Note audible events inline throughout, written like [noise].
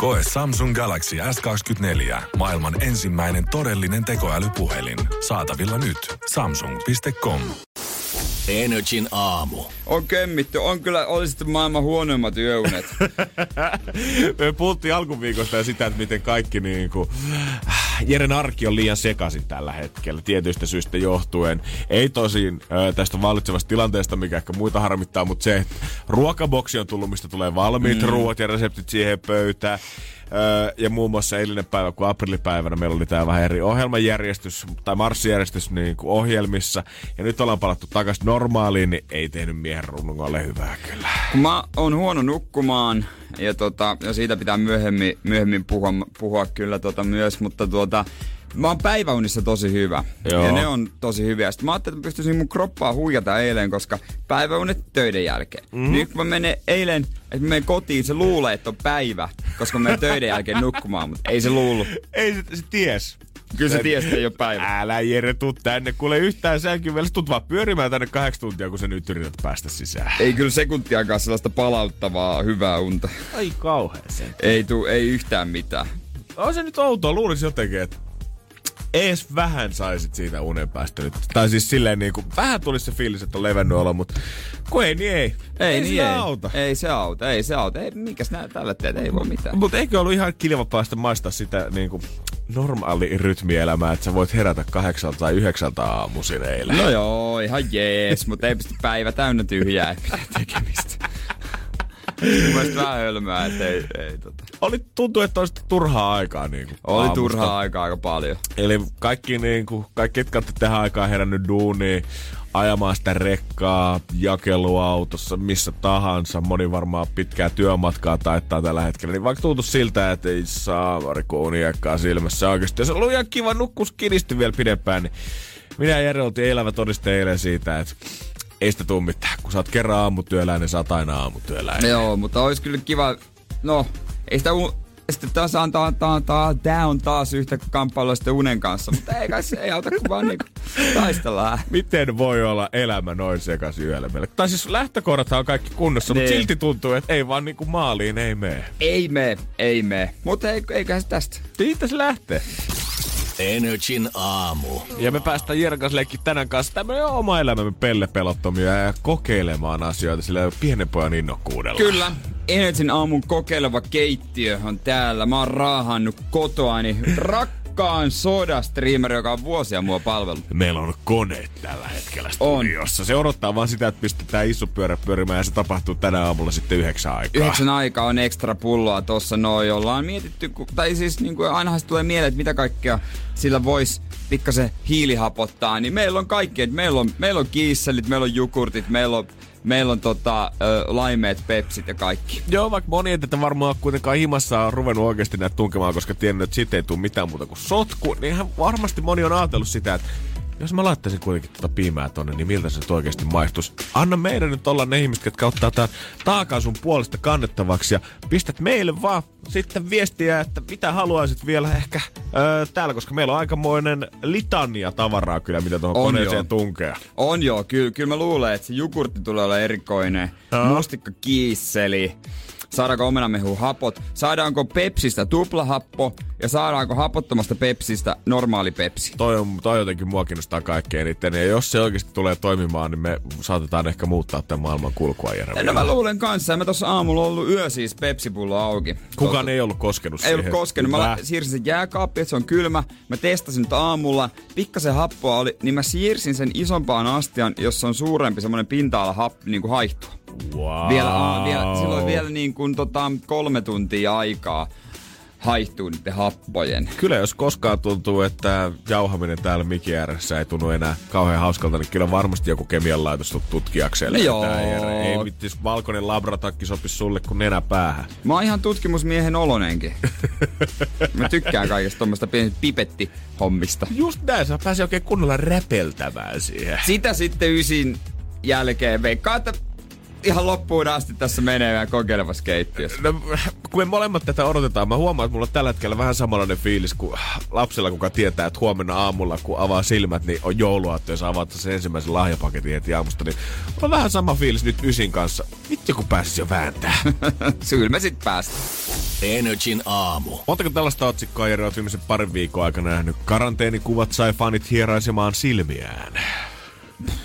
Koe Samsung Galaxy S24. Maailman ensimmäinen todellinen tekoälypuhelin. Saatavilla nyt. Samsung.com. Energin aamu. On kömmitty. On kyllä, olisit maailman huonoimmat yöunet. [laughs] Me puhuttiin alkuviikosta ja sitä, että miten kaikki niin kuin, Jeren arki on liian sekaisin tällä hetkellä, tietyistä syistä johtuen. Ei tosin äh, tästä vallitsevasta tilanteesta, mikä ehkä muita harmittaa, mutta se, että ruokaboksi on tullut, mistä tulee valmiit mm. ruoat ja reseptit siihen pöytään. Öö, ja muun muassa eilinen päivä, kun aprillipäivänä meillä oli tämä vähän eri ohjelmajärjestys tai marssijärjestys niin kuin ohjelmissa. Ja nyt ollaan palattu takaisin normaaliin, niin ei tehnyt miehen runnungolle hyvää kyllä. Mä oon huono nukkumaan ja, tota, ja siitä pitää myöhemmin, myöhemmin puhua, puhua kyllä tota myös, mutta tuota, Mä oon päiväunissa tosi hyvä. Joo. Ja ne on tosi hyviä. Sitten mä ajattelin, että mä pystyisin mun kroppaa huijata eilen, koska päiväunet töiden jälkeen. Mm-hmm. Nyt kun mä menen eilen, että mä menen kotiin, se luulee, että on päivä, koska mä menen töiden jälkeen nukkumaan, mutta ei se luullut. [laughs] Ei se, se ties. Kyllä se ties, että ei ole päivä. Älä Jere, tuu tänne. Kuule yhtään sänkyyn vielä. Tuut vaan pyörimään tänne kahdeksan tuntia, kun sä nyt yrität päästä sisään. Ei kyllä sekuntiakaan sellaista palauttavaa hyvää unta. Ai kauhean sen. Ei tuu, ei yhtään mitään. On se nyt outoa. Luulisin jotenkin, että ees vähän saisit siitä unen päästä nyt. Tai siis silleen niin kuin, vähän tulisi se fiilis, että on levennyt olo, mutta kun ei, niin ei. Ei, ei niin se ei. auta. Ei se auta, ei se auta. Ei, mikäs nää tällä teet, ei voi mitään. Mutta eikö ollut ihan kiva päästä maistaa sitä niin kuin, normaali rytmielämää, että sä voit herätä kahdeksalta tai yhdeksältä aamuisin eilen. No joo, ihan jees, mutta ei pysty päivä täynnä tyhjää, ei [laughs] mitään tekemistä. Mun mielestä vähän hölmöä, että ei, ei tota. Oli, tuntui, että olisi turhaa aikaa niin kuin, Oli aamusta. turhaa aikaa aika paljon. Eli kaikki, niin kuin, kaikki ketkä olette tähän aikaan herännyt duuniin, ajamaan sitä rekkaa, jakeluautossa, missä tahansa. Moni varmaan pitkää työmatkaa taittaa tällä hetkellä. Niin vaikka tuntuu siltä, että ei saa varikuuniekkaa silmässä oikeasti. Jos on ollut ihan kiva nukkus kiristi vielä pidempään, niin minä ja Jere oltiin elävä todiste eilen siitä, että ei sitä tuu mitään. Kun sä oot kerran aamutyöläinen, sä oot aina aamutyöläinen. Joo, mutta olisi kyllä kiva, no, ei sitä un... sitten taas antaa, tää, tää, tää on taas yhtä kamppailua sitten unen kanssa, mutta ei kai se ei auta, kun vaan niinku taistellaan. Miten voi olla elämä noin sekaisin yöllä meille? Tai siis lähtökohdathan on kaikki kunnossa, mutta Niin. silti tuntuu, että ei vaan niinku maaliin ei mene. Ei me, ei me. Mutta ei, eiköhän se tästä. Siitä se lähtee. Energin aamu. Ja me päästään Jeren kanssa leikki tänään kanssa tämmönen oma elämämme pellepelottomia ja kokeilemaan asioita sillä pienen pojan innokkuudella. Kyllä. Energin aamun kokeileva keittiö on täällä. Mä oon raahannut kotoani rakkaan soda-streamer, joka on vuosia mua palvellut. Meillä on koneet tällä hetkellä On. studiossa. Se odottaa vaan sitä, että pistetään iso pyörä pyörimään ja se tapahtuu tänä aamulla sitten yhdeksän aikaa. Yhdeksän aikaa on ekstra pulloa tossa noin, ollaan mietitty, ku- tai siis niin kuin ainahan se tulee mieleen, että mitä kaikkea sillä voisi pikkasen hiilihapottaa, niin meillä on kaikkea. että Meillä on, meillä on kiisselit, meillä on jukurtit, meillä on, meillä on tota, ö, laimeet, pepsit ja kaikki. Joo, vaikka moni ei tätä varmaan kuitenkaan himassa on ruvennut oikeasti näitä tunkemaan, koska tiennyt, että siitä ei tule mitään muuta kuin sotku, niin ihan varmasti moni on ajatellut sitä, että jos mä laittaisin kuitenkin tuota piimää tonne, niin miltä se nyt oikeasti maistus? Anna meidän nyt olla ne ihmiset, jotka ottaa tämän taakan sun puolesta kannettavaksi ja pistät meille vaan sitten viestiä, että mitä haluaisit vielä ehkä öö, täällä, koska meillä on aikamoinen litania tavaraa kyllä, mitä tuohon On koneeseen joo. tunkea. On joo, kyllä, kyllä mä luulen, että se jogurtti tulee olla erikoinen. Mustikka kiisseli. Saadaanko omenamehu hapot? Saadaanko Pepsistä tuplahappo? Ja saadaanko hapottomasta Pepsistä normaali Pepsi? Toi, on, toi jotenkin mua kiinnostaa kaikkein eniten. Ja jos se oikeasti tulee toimimaan, niin me saatetaan ehkä muuttaa tämän maailman kulkua, Jere. No mä luulen kanssa. Mä tossa aamulla ollut yö siis Pepsi-pullo auki. Kukaan ei ollut koskenut Ei siihen. ollut koskenut. Mä Hyvä. la- siirsin sen jääkaappiin, että se on kylmä. Mä testasin nyt aamulla. Pikkasen happoa oli, niin mä siirsin sen isompaan astian, jossa on suurempi semmonen pinta-ala hap, niin kuin haihtua. Wow. Vielä, aa, vielä, silloin vielä niin kuin tota, kolme tuntia aikaa. haihtuu niiden happojen. Kyllä jos koskaan tuntuu, että jauhaminen täällä ääressä ei tunnu enää kauhean hauskalta, niin kyllä varmasti joku kemian laitos tutkijakseen. No joo. Ei mittis valkoinen labratakki sopisi sulle kuin nenä päähän. Mä oon ihan tutkimusmiehen olonenkin. [laughs] Mä tykkään kaikesta tuommoista pipetti hommista. Just näin, sä pääsi oikein kunnolla räpeltämään siihen. Sitä sitten ysin jälkeen veikkaa, että ihan loppuun asti tässä menee vielä kokeilevassa keittiössä. No, kun me molemmat tätä odotetaan, mä huomaan, että mulla on tällä hetkellä vähän samanlainen fiilis kuin lapsella, kuka tietää, että huomenna aamulla, kun avaa silmät, niin on jouluaatto, jos avaat sen ensimmäisen lahjapaketin heti aamusta, niin mulla on vähän sama fiilis nyt Ysin kanssa. Vittu, kun pääsis jo vääntää. [laughs] Syl me sit päästä. Energin aamu. Montako tällaista otsikkoa Jere oot viimeisen parin viikon aikana nähnyt? Karanteenikuvat sai fanit hieraisemaan silmiään.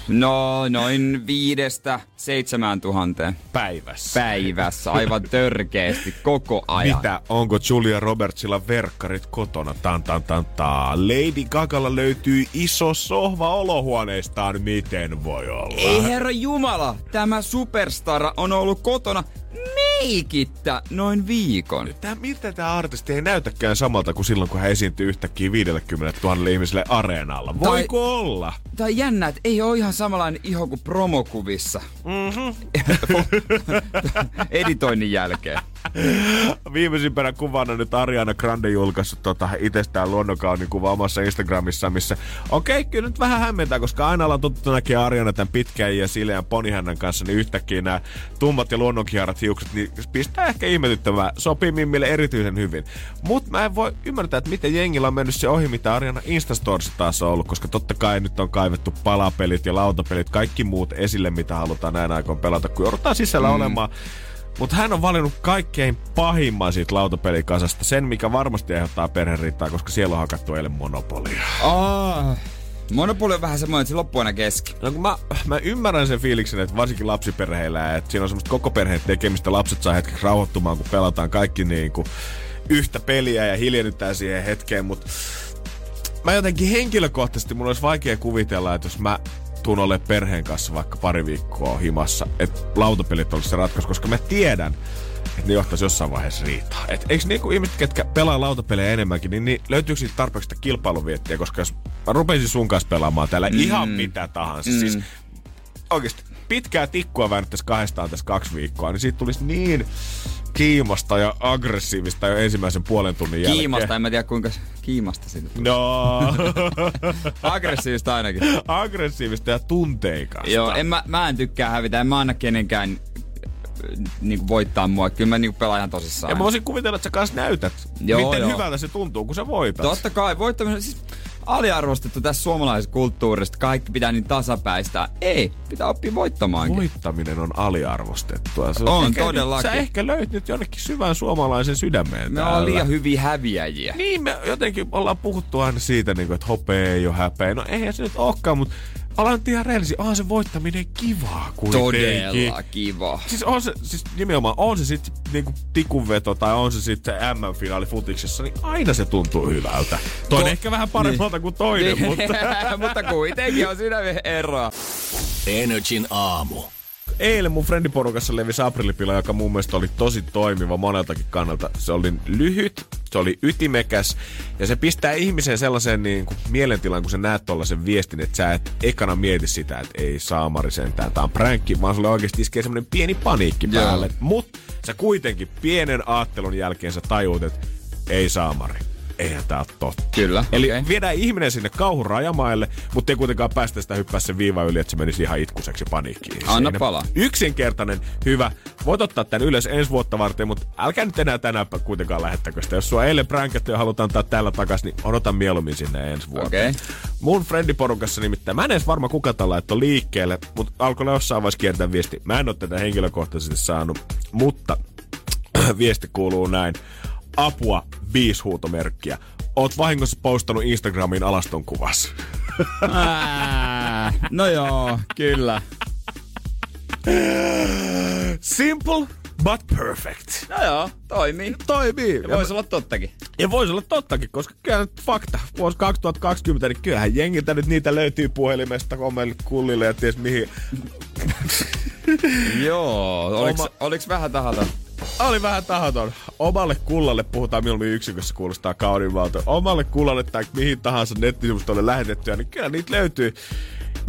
No, noin viidestä seitsemään tuhanteen. Päivässä. Päivässä, aivan törkeästi, koko ajan. Mitä? Onko Julia Robertsilla verkkarit kotona? Tan, tan, tan, tan. Lady Gagalla löytyy iso sohva olohuoneestaan. Miten voi olla? Ei herra Jumala, tämä superstara on ollut kotona meikittä noin viikon. Tää, miltä tämä artisti ei näytäkään samalta kuin silloin, kun hän esiintyy yhtäkkiä 50 000 ihmiselle areenalla. Voiko tai, olla? Tai jännä, että ei ole ihan samanlainen iho kuin promokuvissa. Mm-hmm. [laughs] Editoinnin jälkeen. Viimeisimpänä kuvana nyt Ariana Grande julkaissut tota, itsestään luonnonkaunin kuva omassa Instagramissa, missä okei, okay, kyllä nyt vähän hämmentää, koska aina ollaan tuttu näkee Ariana tämän pitkän ja sileän ponihännän kanssa, niin yhtäkkiä nämä tummat ja luonnonkiharat hiukset, niin pistää ehkä ihmetyttävää. Sopii Mimmille erityisen hyvin. Mutta mä en voi ymmärtää, että miten jengillä on mennyt se ohi, mitä Ariana Instastorissa taas on ollut, koska totta kai nyt on kaivettu palapelit ja lautapelit, kaikki muut esille, mitä halutaan näin aikoin pelata, kun joudutaan sisällä mm. olemaan mutta hän on valinnut kaikkein pahimman siitä lautapelikasasta. Sen, mikä varmasti aiheuttaa perheriittaa, koska siellä on hakattu eilen monopolia. Oh. Monopoli on vähän semmoinen, että se loppuu aina kesken. No kun mä, mä ymmärrän sen fiiliksen, että varsinkin lapsiperheillä, että siinä on semmoista koko perheen tekemistä, lapset saa hetkeksi rauhoittumaan, kun pelataan kaikki niin kuin yhtä peliä ja hiljennytään siihen hetkeen, mutta mä jotenkin henkilökohtaisesti mun olisi vaikea kuvitella, että jos mä tuun ole perheen kanssa vaikka pari viikkoa himassa, että lautapelit olisi se ratkaisu, koska mä tiedän, että ne johtaisi jossain vaiheessa riitaa. Et eikö niinku ihmiset, ketkä pelaa lautapelejä enemmänkin, niin, niin löytyykö siitä tarpeeksi sitä kilpailuviettiä, koska jos mä rupeisin sun kanssa pelaamaan täällä mm. ihan mitä tahansa, mm. siis oikeasti pitkää tikkua väännettäisiin kahdestaan tässä kaksi viikkoa, niin siitä tulisi niin kiimasta ja aggressiivista jo ensimmäisen puolen tunnin jälkeen. Kiimasta, en mä tiedä kuinka kiimasta siitä tulee. No. [laughs] aggressiivista ainakin. Aggressiivista ja tunteikasta. Joo, en mä, mä en tykkää hävitä, en mä anna kenenkään niin voittaa mua. Kyllä mä niin pelaan ihan tosissaan. Ja mä voisin kuvitella, että sä kanssa näytät, joo, miten joo. hyvältä se tuntuu, kun sä voitat. Totta kai, voittaminen, siis aliarvostettu tässä suomalaisessa kulttuurista. Kaikki pitää niin tasapäistä. Ei, pitää oppia voittamaankin. Voittaminen on aliarvostettua. Se on, on ehkä, todellakin. Sä ehkä löyt nyt jonnekin syvän suomalaisen sydämeen Me on liian hyviä häviäjiä. Niin, me jotenkin ollaan puhuttu aina siitä, niin että hopea ei ole häpeä. No eihän se nyt olekaan, mutta Alan ihan rehellisesti, onhan se voittaminen kivaa kuitenkin. Todella kiva. Siis on se, siis nimenomaan, on se sitten niinku tikunveto tai on se sitten M-finaali futiksessa, niin aina se tuntuu hyvältä. Toinen Ko- ehkä vähän paremmalta niin. kuin toinen, niin. mutta... [laughs] mutta kuitenkin on siinä eroa. Energin aamu eilen mun friendiporukassa levisi aprillipila, joka mun mielestä oli tosi toimiva moneltakin kannalta. Se oli lyhyt, se oli ytimekäs ja se pistää ihmisen sellaiseen niin kuin mielentilaan, kun sä näet tollasen viestin, että sä et ekana mieti sitä, että ei saamari sentään, tää on pränkki, vaan sulle oikeasti iskee semmonen pieni paniikki päälle. Mutta sä kuitenkin pienen aattelun jälkeen sä tajuut, että ei saamari eihän tää ole totta. Kyllä. Eli okay. viedään ihminen sinne kauhun rajamaille, mutta ei kuitenkaan päästä sitä hyppää sen viiva yli, että se menisi ihan itkuseksi paniikkiin. Anna pala. Yksinkertainen, hyvä. Voit ottaa tämän ylös ensi vuotta varten, mutta älkää nyt enää tänään kuitenkaan lähettäkö sitä. Jos sua eilen pränkätty ja halutaan antaa täällä takas, niin odota mieluummin sinne ensi vuoteen. Okay. Mun friendiporukassa nimittäin, mä en edes varma kuka tällä että liikkeelle, mutta alkoi jossain vaiheessa kiertää viesti. Mä en ole tätä henkilökohtaisesti saanut, mutta [clears throat] viesti kuuluu näin apua, viisi huutomerkkiä. Oot vahingossa postannut Instagramiin alaston kuvas. no joo, kyllä. Simple but perfect. No joo, toimii. Toimii. Ja voisi olla tottakin. Ja voisi olla tottakin, koska kyllä nyt fakta, vuosi 2020, niin kyllähän jengiltä nyt niitä löytyy puhelimesta, komeille kullille ja ties mihin. joo, oliks, Oma... oliks vähän tahalta oli vähän tahaton. Omalle kullalle puhutaan mieluummin yksikössä kuulostaa kauniimmalta. Omalle kullalle tai mihin tahansa nettisivustolle lähetettyä, niin kyllä niitä löytyy.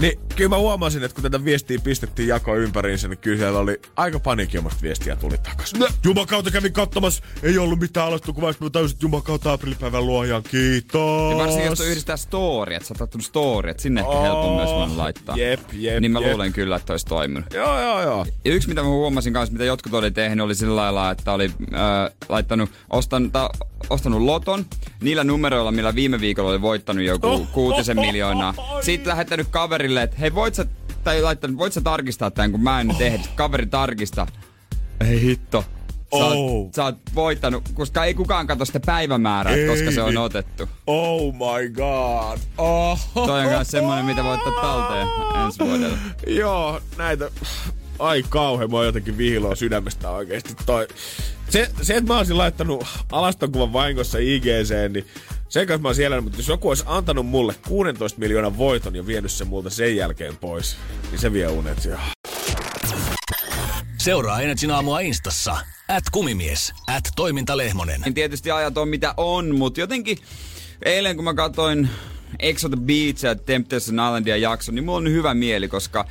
Niin kyllä mä huomasin, että kun tätä viestiä pistettiin jako ympäriinsä, niin kyllä siellä oli aika paniikkiomasta viestiä tuli takas. No. Jumakauta kävin katsomassa, ei ollut mitään alastu kuvasta, mä täysin, että Jumakauta aprilipäivän luojan, kiitos. Ja varsinkin jos yhdistää story, että sä oot story, että sinne ehkä oh, myös voinut laittaa. Jep, jep, Niin mä jep. luulen kyllä, että olisi toiminut. Joo, joo, joo. Ja yksi, mitä mä huomasin kanssa, mitä jotkut oli tehnyt, oli sillä lailla, että oli äh, laittanut, ostan, ta, ostanut loton niillä numeroilla, millä viime viikolla oli voittanut joku Oh, [laughs] kuutisen oh, oh, miljoonaa. oh, oh, Sitten lähettänyt kaverille, että hei voit sä, tai laittanut, voit sä tarkistaa tämän, kun mä en Oh. tehnyt. Kaveri tarkista. Ei hitto. Sä, Oh. oot, sä oot voittanut, koska ei kukaan katso sitä päivämäärää, Ei. koska se on otettu. Oh my god. Oh. Toi on myös semmonen, mitä voit ottaa talteen ensi vuodelle. [laughs] Joo, näitä... Ai kauhe, mua jotenkin vihiloa sydämestä oikeesti toi. Se, se, että mä olisin laittanut alastonkuvan vahingossa IGC, niin sen kanssa mä oon siellä, mutta jos joku olisi antanut mulle 16 miljoonan voiton ja vienyt sen multa sen jälkeen pois, niin se vie unet jo. Seuraa Energin aamua Instassa. At kumimies. At toimintalehmonen. En tietysti ajat on mitä on, mutta jotenkin eilen kun mä katsoin Ex on the Beach ja Temptation Islandia jakson, niin mulla on hyvä mieli, koska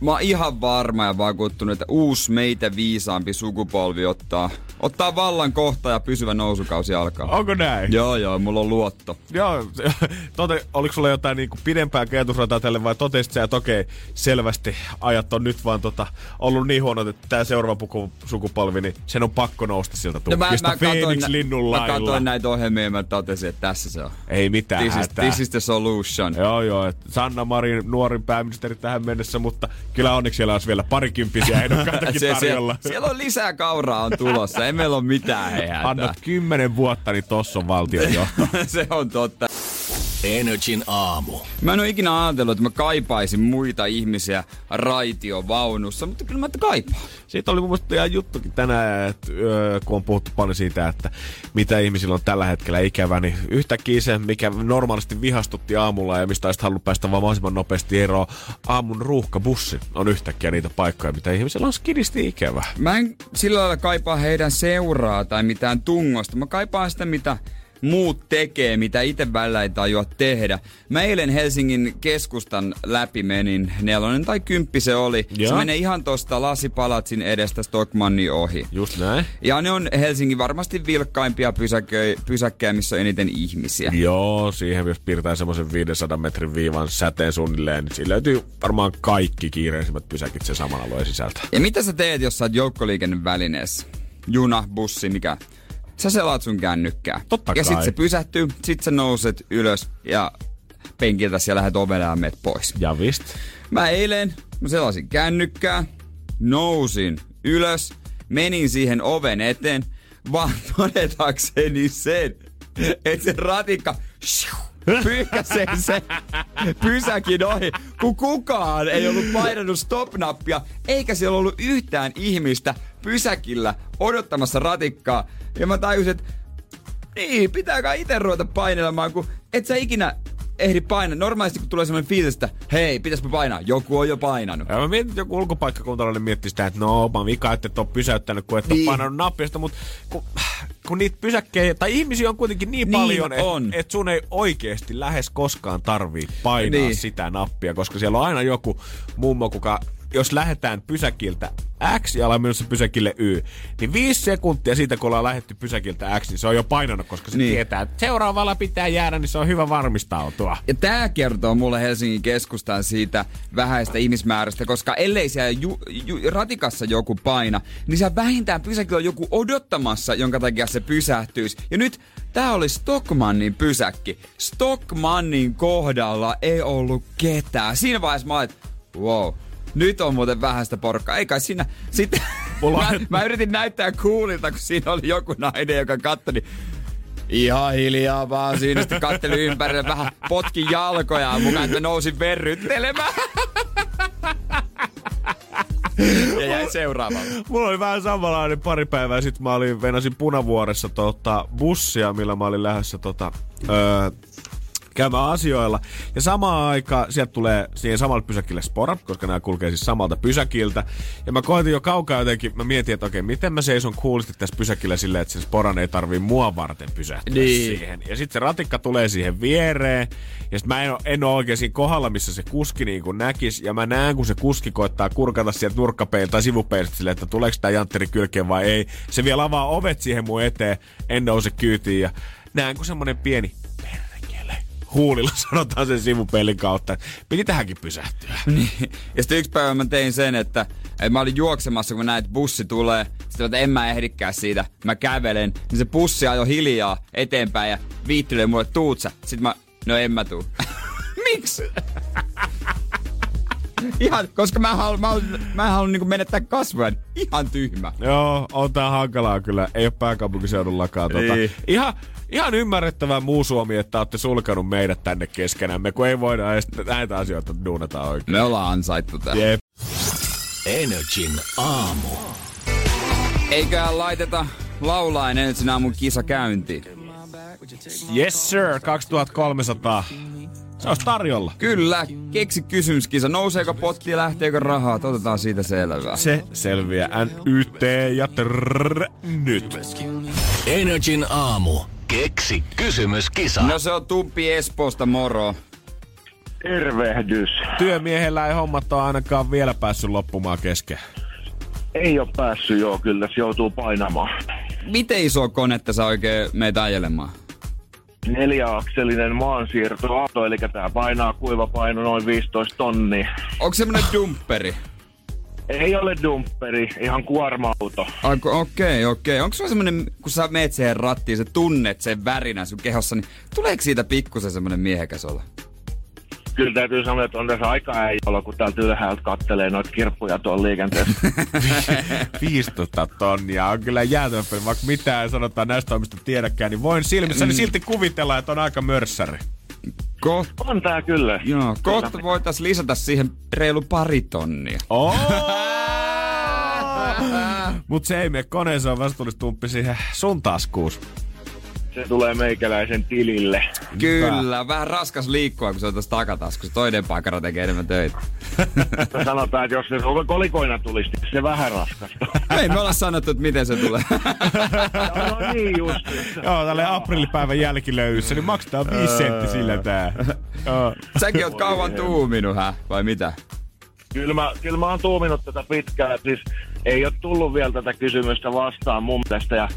mä oon ihan varma ja vakuuttunut, että uusi meitä viisaampi sukupolvi ottaa, ottaa vallan kohta ja pysyvä nousukausi alkaa. Onko näin? Joo, joo, mulla on luotto. Joo, [laughs] tote, oliko sulla jotain niinku pidempää kertusrataa tälle vai totesit sä, että okei, selvästi ajat on nyt vaan tota, ollut niin huonot, että tämä seuraava puku, sukupolvi, niin sen on pakko nousta sieltä tuhkista. No Phoenix nä- linnun mä katsoin näitä ohjelmia ja mä totesin, että tässä se on. Ei mitään This is, hätää. this is the solution. Joo, joo. Sanna Marin nuorin pääministeri tähän mennessä, mutta kyllä onneksi siellä olisi vielä parikymppisiä ehdokkaitakin [laughs] Se, tarjolla. siellä, siellä on lisää kauraa on tulossa, ei meillä ole mitään hei. Annat kymmenen vuotta, niin tossa on valtionjohto. [laughs] se on totta. Energin aamu. Mä en ole ikinä ajatellut, että mä kaipaisin muita ihmisiä raitiovaunussa, mutta kyllä mä että kaipaan. Siitä oli mun mielestä ihan juttukin tänään, että, kun on puhuttu paljon siitä, että mitä ihmisillä on tällä hetkellä ikävä, niin yhtäkkiä se, mikä normaalisti vihastutti aamulla ja mistä olisit halunnut päästä vaan mahdollisimman nopeasti eroon, aamun ruuhkabussi on yhtäkkiä niitä paikkoja, mitä ihmisillä on skidisti ikävä. Mä en sillä lailla kaipaa heidän seuraa tai mitään tungosta. Mä kaipaan sitä, mitä muut tekee, mitä itse välillä ei tajua tehdä. Mä eilen Helsingin keskustan läpi menin, nelonen tai kymppi se oli. Joo. Se menee ihan tosta Lasipalatsin edestä Stockmannin ohi. Just näin. Ja ne on Helsingin varmasti vilkkaimpia pysäkö- pysäkkejä, missä on eniten ihmisiä. Joo, siihen jos piirtää semmoisen 500 metrin viivan säteen suunnilleen, niin siinä löytyy varmaan kaikki kiireisimmät pysäkit sen saman alueen sisältä. Ja mitä sä teet, jos sä oot joukkoliikennevälineessä? Juna, bussi, mikä? Sä selaat sun kännykkää. Totta ja sit kai. se pysähtyy, sit sä nouset ylös ja penkiltä ja lähdet ovelle ja meet pois. Ja vist. Mä eilen, mä selasin kännykkää, nousin ylös, menin siihen oven eteen, vaan [laughs] todetakseni sen, että se ratikka pyyhkäsee se pysäkin ohi, kun kukaan ei ollut painanut stop-nappia, eikä siellä ollut yhtään ihmistä pysäkillä odottamassa ratikkaa. Ja mä tajusin, että niin, pitääkö itse ruveta painelemaan, kun et sä ikinä ehdi painaa. Normaalisti kun tulee semmoinen fiilis, että hei, pitäisikö painaa? Joku on jo painanut. Ja mä mietin, että joku ulkopaikkakuntalainen miettii sitä, että no, mä vika, että et ole pysäyttänyt, kun et niin. Ole painanut nappista, mutta kun, kun niitä pysäkkejä, tai ihmisiä on kuitenkin niin, Niin paljon, on. että et sun ei oikeasti lähes koskaan tarvii painaa. Niin. sitä nappia, koska siellä on aina joku mummo, kuka jos lähdetään pysäkiltä X ja ollaan menossa pysäkille Y, niin viisi sekuntia siitä, kun ollaan lähdetty pysäkiltä X, niin se on jo painanut, koska se niin. Tietää, että seuraavalla pitää jäädä, niin se on hyvä varmistautua. Ja tää kertoo mulle Helsingin keskustaan siitä vähäistä ihmismäärästä, koska ellei siellä ju, ju, ratikassa joku paina, niin siellä vähintään pysäkillä on joku odottamassa, jonka takia se pysähtyisi. Ja nyt tää oli Stockmannin pysäkki. Stockmannin kohdalla ei ollut ketään. Siinä vaiheessa mä olin, että wow, nyt on muuten vähäistä porkkaa. Ei kai siinä... Sitten Mulla [laughs] mä, mä, yritin näyttää coolilta, kun siinä oli joku nainen, joka katsoi, niin Ihan hiljaa vaan siinä, sitten katteli ympärille, vähän potki jalkoja mukaan, että nousin verryttelemään. Ja jäi seuraavalle. Mulla oli vähän samanlainen pari päivää sitten. Mä olin, venasin punavuoressa tota, bussia, millä mä olin lähdössä tota, öö, käymään asioilla. Ja samaan aikaan sieltä tulee siihen samalle pysäkille spora, koska nämä kulkee siis samalta pysäkiltä. Ja mä koitin jo kaukaa jotenkin, mä mietin, että okei, miten mä seison kuulisti tässä pysäkillä silleen, että sen sporan ei tarvii mua varten pysähtyä niin. siihen. Ja sitten se ratikka tulee siihen viereen. Ja sitten mä en, en ole oikein siinä kohdalla, missä se kuski niin kuin näkis. Ja mä näen, kun se kuski koittaa kurkata sieltä nurkkapeiltä tai sivupeiltä silleen, että tuleeko tämä jantteri kylkeen vai ei. Se vielä avaa ovet siihen mun eteen, en nouse kyytiin ja näen, kun semmonen pieni huulilla [laughs] sanotaan sen sivupelin kautta. Piti tähänkin pysähtyä. Niin. Ja sitten yksi päivä mä tein sen, että, että mä olin juoksemassa, kun näin, että bussi tulee. Sitten että en mä ehdikään siitä. Mä kävelen. Niin se bussi ajoi hiljaa eteenpäin ja viittelee mulle tuutsa. Sitten mä, no en mä tuu. [laughs] Miksi? [laughs] Ihan, koska mä haluan, mä haluan, mä haluan niin menettää kasvoja. Ihan tyhmä. Joo, on tää hankalaa kyllä. Ei ole pääkaupunkiseudullakaan. Tota. Niin. Ihan, ihan ymmärrettävää muu Suomi, että olette sulkenut meidät tänne keskenämme, kun ei voida edes näitä asioita duunata oikein. Me ollaan ansaittu tää. Jep. Energin aamu. Eiköhän laiteta laulain Energin aamun kisa käyntiin. Yes sir, 2300. Se olisi tarjolla. Kyllä, keksi kysymyskisa. Nouseeko potti ja lähteekö rahaa? Otetaan siitä selvää. Se selviää. NYT ja trrr, nyt. Energin aamu. Keksi kysymyskisa. No se on Tumpi Espoosta, moro. Tervehdys. Työmiehellä ei hommat ole ainakaan vielä päässyt loppumaan kesken. Ei ole päässyt joo, kyllä se joutuu painamaan. Miten iso konetta sä oikein meitä ajelemaan? neljäakselinen maansiirtoauto, eli tämä painaa kuivapaino noin 15 tonnia. Onko semmonen dumpperi? Ei ole dumpperi, ihan kuorma-auto. Okei, okei. Okay, okay. Onko sulla semmonen, kun sä meet siihen rattiin, sä tunnet sen värinä sun kehossa, niin tuleeko siitä pikkusen semmonen miehekäs olla? kyllä täytyy sanoa, että on tässä aika olla, kun täältä ylhäältä kattelee noita kirppuja tuolla liikenteessä. [laughs] 15 tonnia on kyllä jäätävä vaikka mitään sanotaan näistä toimista tiedäkään, niin voin silmissäni mm. silti kuvitella, että on aika mörssäri. Koht... On tää kyllä. Joo, kohta voitais lisätä siihen reilu pari tonnia. Oh! [laughs] Mut se ei mene koneeseen, on vastuullistumppi siihen sun taskuus se tulee meikäläisen tilille. Kyllä, vähän raskas liikkua, kun se on tuossa takataskussa. Toinen pakara tekee enemmän töitä. Sanotaan, että jos se kolikoina tulisi, niin se vähän raskasta. Ei me olla sanottu, että miten se tulee. no niin just. Joo, tälle aprillipäivän jälkilöydyssä, niin maksetaan 5 sentti sillä tää. Säkin oot kauan tuuminut, hä? Vai mitä? Kyllä mä, kyllä mä oon tuuminut tätä pitkään. Siis ei ole tullut vielä tätä kysymystä vastaan mun mielestä. Ja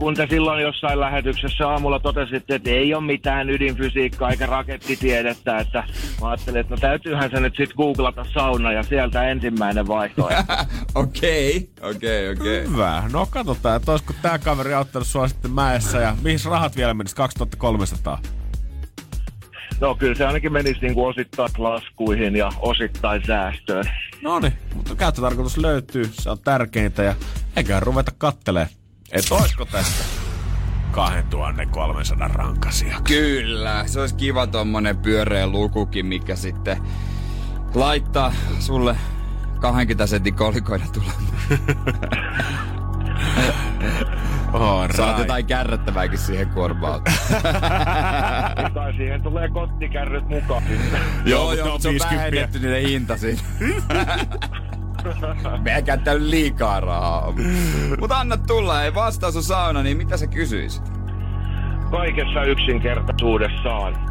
kun te silloin jossain lähetyksessä aamulla totesitte, että ei ole mitään ydinfysiikkaa eikä rakettitiedettä, että mä ajattelin, että no täytyyhän se nyt sitten googlata sauna ja sieltä ensimmäinen vaihtoehto. [laughs] Okei, okei, okei. Hyvä. No katsotaan, että olisiko tämä kaveri auttanut sua sitten mäessä ja mihin rahat vielä menisi 2300? No kyllä se ainakin menisi niin kuin osittain laskuihin ja osittain säästöön. No niin, mutta käyttötarkoitus löytyy, se on tärkeintä ja eiköhän ruveta kattelemaan et oisko tästä 2300 rankasia? Kyllä, se olisi kiva tommonen pyöreä lukukin, mikä sitten laittaa sulle 20 sentin kolikoida tulemaan. [laughs] Oh, Saat jotain kärrättävääkin siihen kuormaan. [laughs] tai siihen tulee kottikärryt mukaan. joo, joo, se on vähennetty niiden hinta siitä. [laughs] Me ei käyttänyt liikaa rahaa. Mutta anna tulla, ei vastaus on sauna, niin mitä sä kysyisit? Kaikessa yksinkertaisuudessaan.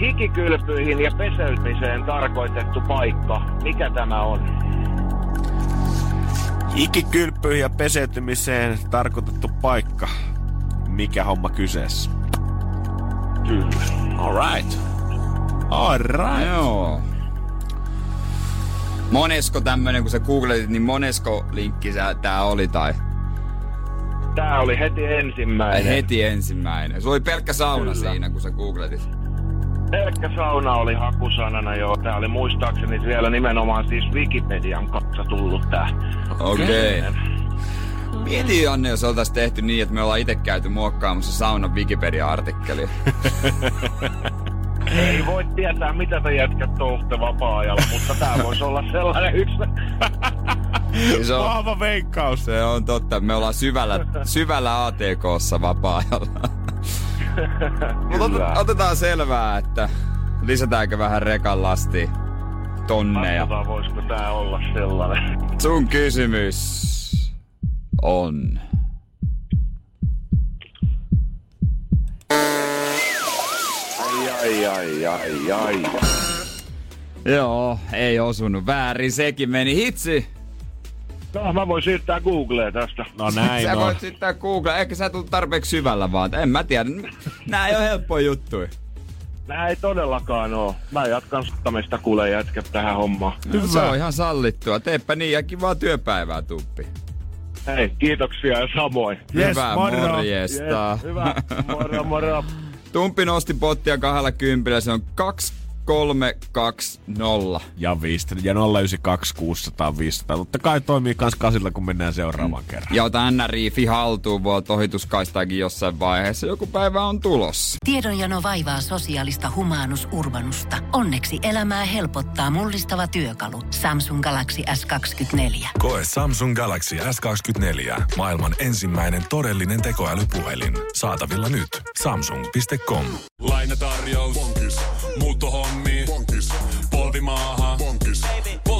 Hikikylpyihin ja peseytymiseen tarkoitettu paikka. Mikä tämä on? Hikikylpyihin ja peseytymiseen tarkoitettu paikka. Mikä homma kyseessä? Kyllä. Alright. Alright. Joo. Monesko tämmönen, kun sä googletit, niin monesko linkki tää oli tai? Tää oli heti ensimmäinen. Heti ensimmäinen. Se oli pelkkä sauna Kyllä. siinä, kun sä googletit. Pelkkä sauna oli hakusanana, joo. Tää oli muistaakseni vielä nimenomaan siis Wikipedian kanssa tullut tää. Okei. Okay. Mieti Janne, jos oltais tehty niin, että me ollaan itse käyty muokkaamassa saunan Wikipedia-artikkelia. [laughs] Ei voi tietää, mitä te jätkät touhutte vapaa-ajalla, mutta tää voisi olla sellainen yksi. se on, Vahva veikkaus. Se on totta. Me ollaan syvällä, syvällä ATKssa vapaa-ajalla. Mutta otetaan selvää, että lisätäänkö vähän rekan lastia tonneja. Katsotaan, voisiko tää olla sellainen. Sun kysymys on... Ai, ai, ai, ai, ai. Joo, ei osunut väärin, sekin meni hitsi. No, mä voin siirtää Googleen tästä. No näin Sä on. voit sitten Google, ehkä sä tulet tarpeeksi syvällä vaan, en mä tiedä. Nää ei ole helppoja juttuja. Nää ei todellakaan oo. Mä jatkan suttamista kuule jätkä tähän hommaan. No, se on ihan sallittua. Teepä niin ja kivaa työpäivää, Tuppi. Hei, kiitoksia ja samoin. Yes, Hyvää moro. morjesta. Yes, hyvä. Moro, moro. Tumpi nosti pottia kahdella kympillä, se on 2320. Ja 5, ja 092 600 500. Totta kai toimii kans kasilla, kun mennään seuraavan kerran. Ja ota NRIFi haltuun, voi ohituskaistaakin jossain vaiheessa. Joku päivä on tulossa. Tiedonjano vaivaa sosiaalista humanus urbanusta. Onneksi elämää helpottaa mullistava työkalu. Samsung Galaxy S24. Koe Samsung Galaxy S24. Maailman ensimmäinen todellinen tekoälypuhelin. Saatavilla nyt. Samsung.com. Lainatarjous. Bonkis. Muuttohommi.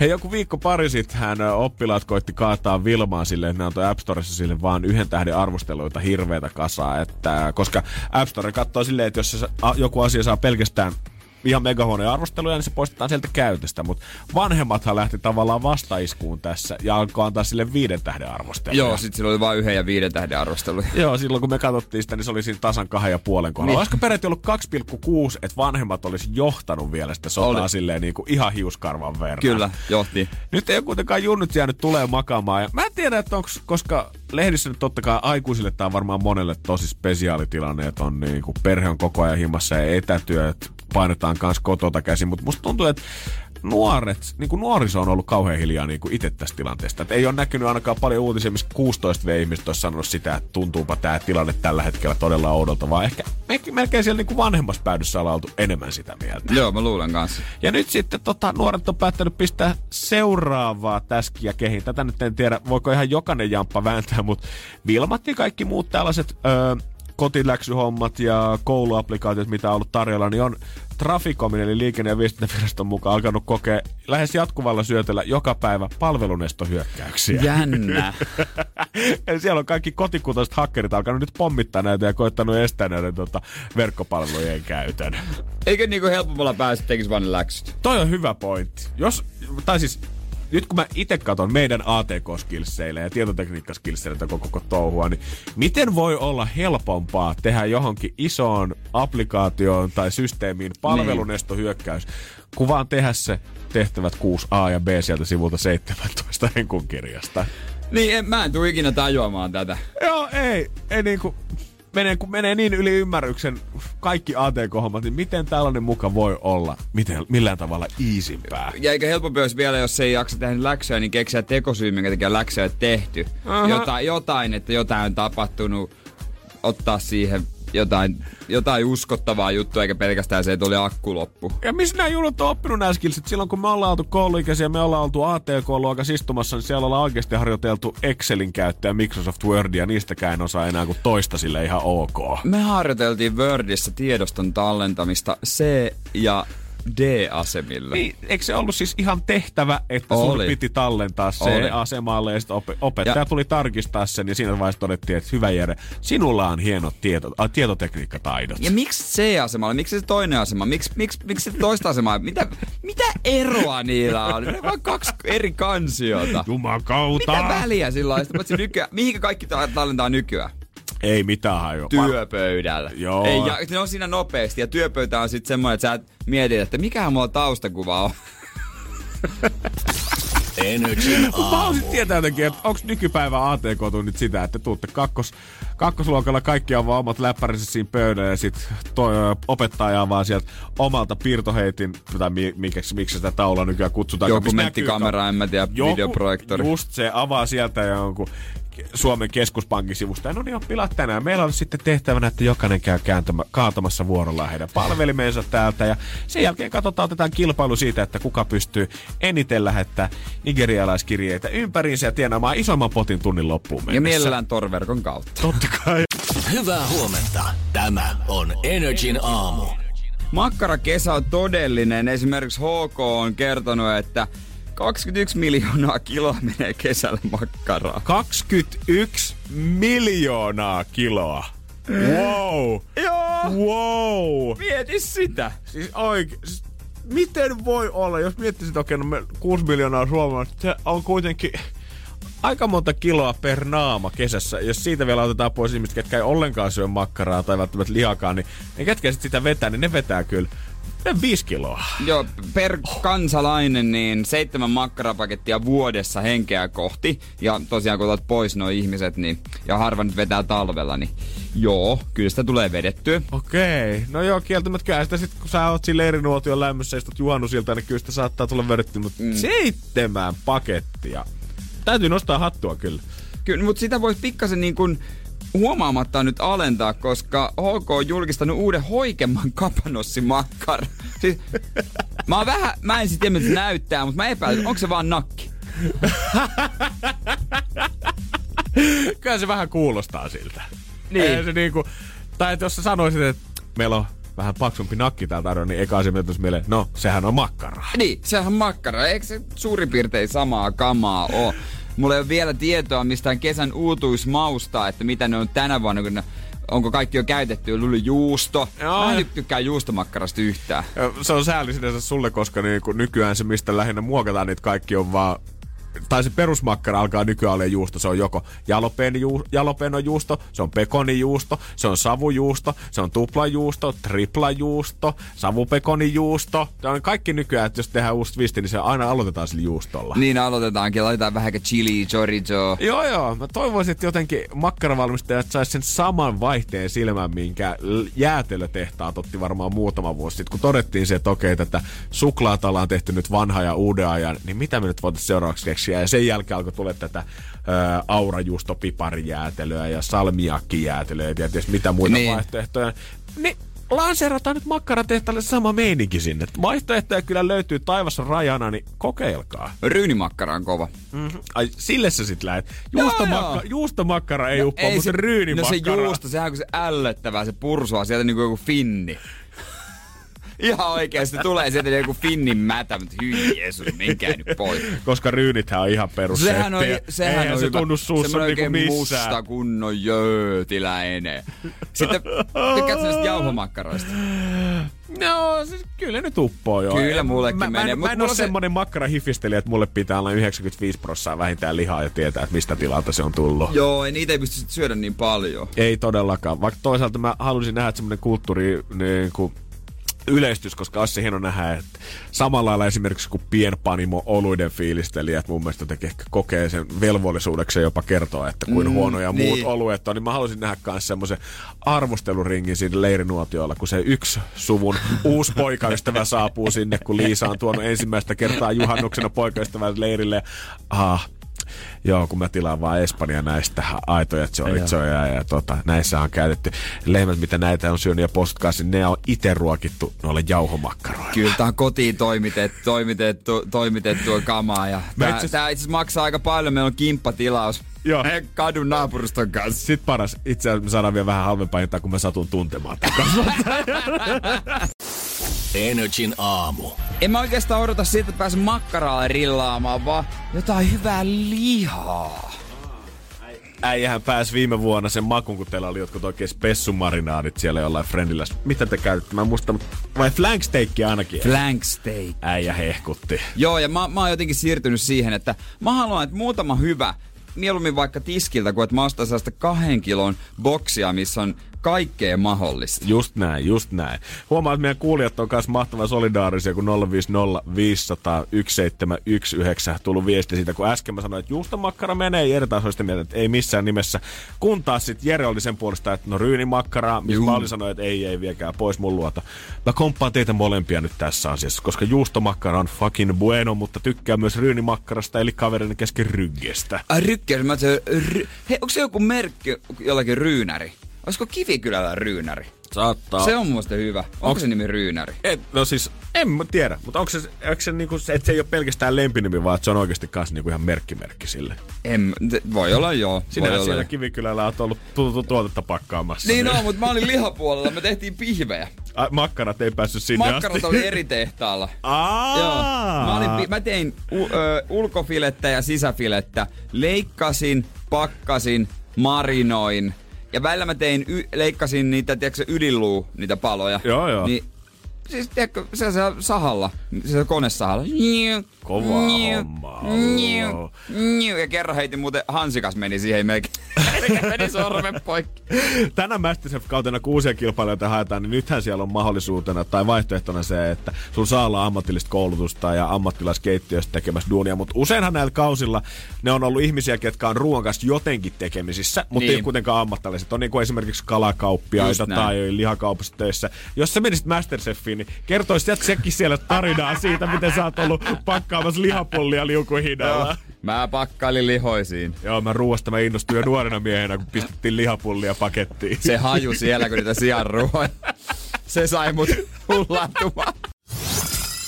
Hei, joku viikko pari sitten hän oppilaat koitti kaataa Vilmaa silleen, että ne antoi App Storessa sille vaan yhden tähden arvosteluita hirveätä kasaa. Että, koska App Store katsoo silleen, että jos joku asia saa pelkästään ihan megahuoneen arvosteluja, niin se poistetaan sieltä käytöstä. Mutta vanhemmathan lähti tavallaan vastaiskuun tässä ja alkoi antaa sille viiden tähden arvosteluja. Joo, sit sillä oli vain yhden ja viiden tähden arvostelu. Joo, silloin kun me katsottiin sitä, niin se oli siinä tasan kahden ja puolen kohdalla. Niin. Olisiko peräti ollut 2,6, että vanhemmat olisi johtanut vielä sitä sotaa Oli. silleen niin kuin ihan hiuskarvan verran. Kyllä, johti. Nyt ei ole kuitenkaan junnut jäänyt tulee makaamaan. Ja mä en tiedä, että onko, koska lehdissä nyt totta kai aikuisille tämä on varmaan monelle tosi spesiaalitilanne, että on niin kuin perhe on koko ajan himassa ja etätyöt painetaan kanssa kotota käsin. Mutta musta tuntuu, että nuoret, niin kuin nuoriso on ollut kauhean hiljaa niin kuin itse tästä tilanteesta. Et ei ole näkynyt ainakaan paljon uutisia, missä 16 ihmiset olisi sanonut sitä, että tuntuupa tämä tilanne tällä hetkellä todella oudolta, vaan ehkä melkein, melkein siellä niin kuin vanhemmassa päädyssä ollaan oltu enemmän sitä mieltä. Joo, mä luulen kanssa. Ja nyt sitten tota, nuoret on päättänyt pistää seuraavaa täskiä kehiin. Tätä nyt en tiedä, voiko ihan jokainen jamppa vääntää, mutta Vilmat ja kaikki muut tällaiset öö, kotiläksyhommat ja kouluapplikaatiot, mitä on ollut tarjolla, niin on Traficomin eli liikenne- ja viestintäviraston mukaan alkanut kokea lähes jatkuvalla syötöllä joka päivä palvelunestohyökkäyksiä. Jännä. [laughs] Eli siellä on kaikki kotikutoiset hakkerit alkanut nyt pommittaa näitä ja koittanut estää näiden tota, verkkopalvelujen käytön. Eikö niinku helpommalla päästä tekis vaan läksyt? Toi on hyvä pointti. Jos, tai siis, nyt kun mä itse katson meidän ATK-skillseille ja tietotekniikka-skillseille tätä koko, koko touhua, niin miten voi olla helpompaa tehdä johonkin isoon applikaatioon tai systeemiin palvelunestohyökkäys, kun vaan tehdä se tehtävät 6a ja b sieltä sivulta 17 Henkun kirjasta. Niin, en, mä en tuu ikinä tajuamaan tätä. Joo, ei, ei niinku, menee, kun menee niin yli ymmärryksen kaikki ATK-hommat, niin miten tällainen muka voi olla miten, millään tavalla iisimpää? Ja eikä helpompi olisi vielä, jos ei jaksa tehdä läksyä, niin keksiä tekosyy, minkä takia läksyä ei tehty. Jotain, jotain, että jotain on tapahtunut, ottaa siihen jotain, jotain uskottavaa juttua, eikä pelkästään se, että oli akku loppu. Ja missä nämä junnut on oppinut nämä skillsit? Silloin kun me ollaan oltu kouluikäisiä, me ollaan oltu ATK-luokassa istumassa, niin siellä ollaan oikeasti harjoiteltu Excelin käyttöä, Microsoft Wordia, niistäkään en osaa enää kuin toista sille ihan ok. Me harjoiteltiin Wordissä tiedoston tallentamista C- ja D-asemille. Niin, eikö se ollut siis ihan tehtävä, että sun Oli. piti tallentaa se Oli. asemalle ja sitten op- opettaja Ja- tuli tarkistaa sen ja siinä vaiheessa todettiin, että hyvä Jere, sinulla on hienot tieto, äh, tietotekniikkataidot. Ja miksi C-asemalla? Miksi se toinen asema? Miksi, miksi, miksi se toista asemaa? Mitä, mitä eroa niillä on? Ne on vain kaksi eri kansiota. Jumakauta! Mitä väliä sillä on? Sitten nykyään, mihinkä kaikki ta- tallentaa nykyään? Ei mitään hajua. Työpöydällä. Joo. Ei, ja ne on siinä nopeasti. Ja työpöytä on sitten semmoinen, että sä et mietit, että mikähän mulla taustakuva on. [laughs] Energin Mä aamu. haluaisin tietää jotenkin, että onko nykypäivän ATK-tunnit sitä, että tuutte kakkos, kakkosluokalla kaikki on vaan omat läppärinsä siinä pöydällä ja sit toi, opettaja avaa sieltä omalta piirtoheitin, tai mi, miksi, miksi sitä taulua nykyään kutsutaan. missä Dokumenttikamera, näkyy- en mä tiedä, Joku- videoprojektori. Just se avaa sieltä jonkun Suomen keskuspankin sivusta. No niin, oppilaat tänään. Meillä on sitten tehtävänä, että jokainen käy kääntämä, kaatamassa vuorollaan heidän palvelimensa täältä. Ja sen jälkeen katsotaan, otetaan kilpailu siitä, että kuka pystyy eniten lähettää nigerialaiskirjeitä ympäriinsä ja tienaamaan isomman potin tunnin loppuun mennessä. Ja mielellään torverkon kautta. Totta kai. Hyvää huomenta. Tämä on Energin aamu. Makkarakesä on todellinen. Esimerkiksi HK on kertonut, että 21 miljoonaa kiloa menee kesällä makkaraa. 21 miljoonaa kiloa. Wow. Joo! Wow. Mieti sitä! Siis oikein. Siis miten voi olla, jos miettisit, okei, no me 6 miljoonaa suomalaista, se on kuitenkin aika monta kiloa per naama kesässä. Jos siitä vielä otetaan pois ihmiset, ketkä ei ollenkaan syö makkaraa tai välttämättä lihakaan, niin ne ketkä sit sitä vetää, niin ne vetää kyllä. Ne 5 kiloa. Joo, per kansalainen niin seitsemän makkarapakettia vuodessa henkeä kohti. Ja tosiaan kun otat pois nuo ihmiset, niin, ja harva nyt vetää talvella, niin joo, kyllä sitä tulee vedettyä. Okei. No joo, kieltämättä kyllä sitä sit, kun sä oot siinä leirinuotion lämmössä ja istut juhannusilta, niin kyllä sitä saattaa tulla vedetty. Mutta mm. seitsemän pakettia. Täytyy nostaa hattua kyllä. Kyllä, mutta sitä voisi pikkasen niin kuin huomaamatta nyt alentaa, koska HK on julkistanut uuden hoikemman kapanossimakkar. [laughs] Siis, mä oon vähän, mä en sit tiedä näyttää, mutta mä epäilen, onko se vaan nakki? [laughs] Kyllä se vähän kuulostaa siltä. Niin. Ei se niinku, tai että jos sä sanoisit, että meillä on vähän paksumpi nakki täällä tarjolla, niin eka asia mieleen, no sehän on makkaraa. Niin, sehän on makkara. Eikö se suurin piirtein samaa kamaa oo? Mulla ei ole vielä tietoa mistään kesän uutuismausta, että mitä ne on tänä vuonna, kun ne, onko kaikki jo käytetty. Luli juusto. Joo. Mä en tykkää juustomakkarasta yhtään. Se on sääli sinänsä sulle, koska niinku nykyään se, mistä lähinnä muokataan niitä kaikki on vaan tai se perusmakkara alkaa nykyään olla juusto. Se on joko jalopeno, jalopeno juusto, se on pekonijuusto, se on savujuusto, se on tuplajuusto, triplajuusto, savupekonijuusto. Se on kaikki nykyään, että jos tehdään uusi twisti, niin se aina aloitetaan sillä juustolla. Niin aloitetaankin, laitetaan vähän chili, chorizo. Joo, joo. Mä toivoisin, että jotenkin makkaravalmistajat sais sen saman vaihteen silmän, minkä jäätelötehtaat otti varmaan muutama vuosi sitten, kun todettiin se, että okei, tätä suklaatalla on tehty nyt vanha ja uuden ajan, niin mitä me nyt voitaisiin seuraavaksi keksiä? Ja sen jälkeen alkoi tulla tätä aurajuustopiparijäätelöä ja salmiakkijäätelöä ja ties mitä muita Niin. niin. vaihtoehtoja. Niin lanseerataan nyt makkaratehtaalle sama meininki sinne. Vaihtoehtoja kyllä löytyy taivassa rajana, niin kokeilkaa. Ryynimakkara on kova. Mm-hmm. Ai, sille sä sit lähet. Juustomakka, juustomakkara ei no, uppoa, mutta se, no ryynimakkara. se juusto, sehän kun se ällöttävää, se pursua sieltä niinku joku finni. Ihan oikeesti tulee sieltä joku finnin mätä, mutta hyi Jeesus, menkää nyt pois. Koska ryynithän on ihan perus Sehän on, sehän Eihän on se hyvä. tunnu suussa niinku oikein missään. musta kunnon jöötiläinen. Sitten tykkäät näistä jauhomakkaroista? No, siis kyllä nyt uppoo joo. Kyllä En- mullekin mä, Mä, menee, en- mut mä en ole se- semmonen makkarahifistelijä, että mulle pitää olla 95 prossaa vähintään lihaa ja tietää, että mistä tilalta se on tullut. Joo, ei niitä ei pysty syödä niin paljon. Ei todellakaan. Vaikka toisaalta mä halusin nähdä, että semmoinen kulttuuri niin kuin yleistys, koska olisi hieno nähdä, että samalla lailla esimerkiksi kuin pienpanimo oluiden fiilistelijät mun mielestä jotenkin ehkä kokee sen velvollisuudeksi jopa kertoa, että kuin Mm, huonoja niin. muut oluet on, niin mä halusin nähdä myös semmoisen arvosteluringin siinä leirinuotiolla, kun se yksi suvun uusi poikaystävä saapuu sinne, kun Liisa on tuonut ensimmäistä kertaa juhannuksena poikaystävän leirille. Ah, Joo, kun mä tilaan vaan Espanja näistä aitoja chorizoja ja tota, näissä on käytetty lehmät, mitä näitä on syönyt ja postkassi, ne on itse ruokittu noille jauhomakkaroilla. Kyllä tää on kotiin toimitettu, toimitettu, toimitettua kamaa. Ja tää, itse- tää itse asiassa maksaa aika paljon, meillä on kimppatilaus. Joo. Meidän kadun naapuruston kanssa. Sitten paras, itse asiassa me saadaan vielä vähän halvempaa hintaa, kun mä satun tuntemaan. tämän. [laughs] Energin aamu. En mä oikeastaan odota siitä, että pääsen makkaraalle rillaamaan, vaan jotain hyvää lihaa. Äijähän pääsi viime vuonna sen makun, kun teillä oli jotkut oikein spessumarinaadit siellä jollain friendillä. Mitä te käytitte? Mä en muista, mutta- vai flank steakki ainakin? Flank steak. Äijä hehkutti. Joo, ja mä, mä oon jotenkin siirtynyt siihen, että mä haluan, että muutama hyvä, mieluummin vaikka tiskiltä, kuin että mä ostan sellaista kahden kilon boksia, missä on kaikkea mahdollista. Just näin, just näin. Huomaa, että meidän kuulijat on myös mahtavan solidaarisia, kun 050 500 1719 tullut viesti siitä, kun äsken mä sanoin, että juustomakkara menee, Jere taas oli mieltä, että ei missään nimessä. Kun taas sitten Jere oli sen puolesta, että no ryynimakkaraa, missä mä olin sanonut, että ei, ei viekää pois mun luota. Mä komppaan teitä molempia nyt tässä asiassa, koska juustomakkara on fucking bueno, mutta tykkää myös ryynimakkarasta, eli kaverin kesken ryggestä. Ai rykkeys, mä ry... Hei, onko se joku merkki jollakin ryynäri? Olisiko Kivikylällä ryynäri? Saattaa. Se on muista hyvä. Onko Onks- se nimi ryynäri? Et, no siis, en mä tiedä, mutta onko se, onko se, niinku, se, että se ei ole pelkästään lempinimi, vaan että se on oikeasti kanssa niinku ihan merkkimerkki sille. En, te- voi olla joo. Sinä voi olla. siellä Kivikylällä oot ollut tu- tu- tuotetta pakkaamassa. Niin on, mutta mä olin lihapuolella. Me tehtiin pihvejä. A, makkarat ei päässyt sinne Makkarat asti. oli eri tehtaalla. [laughs] Aa! Joo. Mä, olin, mä tein u- ö, ulkofilettä ja sisäfilettä. Leikkasin, pakkasin, marinoin. Ja välillä mä tein, y- leikkasin niitä, tiedätkö, se yliluu, niitä paloja. Joo, joo. Niin, siis tiedätkö, se, se sahalla, se konesahalla. Oo. njiu. Ja kerran heitin muuten, Hansikas meni siihen melkein. [laughs] Meni sormen poikki. Tänä Masterchef-kautena kun uusia kilpailijoita haetaan, niin nythän siellä on mahdollisuutena tai vaihtoehtona se, että sun saa olla ammatillista koulutusta ja ammattilaiskeittiöstä tekemässä duunia. Mutta useinhan näillä kausilla ne on ollut ihmisiä, ketkä on ruoan kanssa jotenkin tekemisissä, mutta Niin. ei ole kuitenkaan ammattilaiset. On niin kuin esimerkiksi kalakauppiaita tai lihakaupassa töissä. Jos sä menisit Masterchefiin, niin kertoisit sekin siellä tarinaa siitä, miten sä oot ollut pakkaamassa lihapullia liukuhinnalla. Mä pakkailin lihoisiin. Joo, mä ruoasta mä innostuin jo nuorena miehenä, kun pistettiin lihapullia pakettiin. Se haju siellä, kun niitä sianruoja. Se sai mut [laughs] hullaantumaan.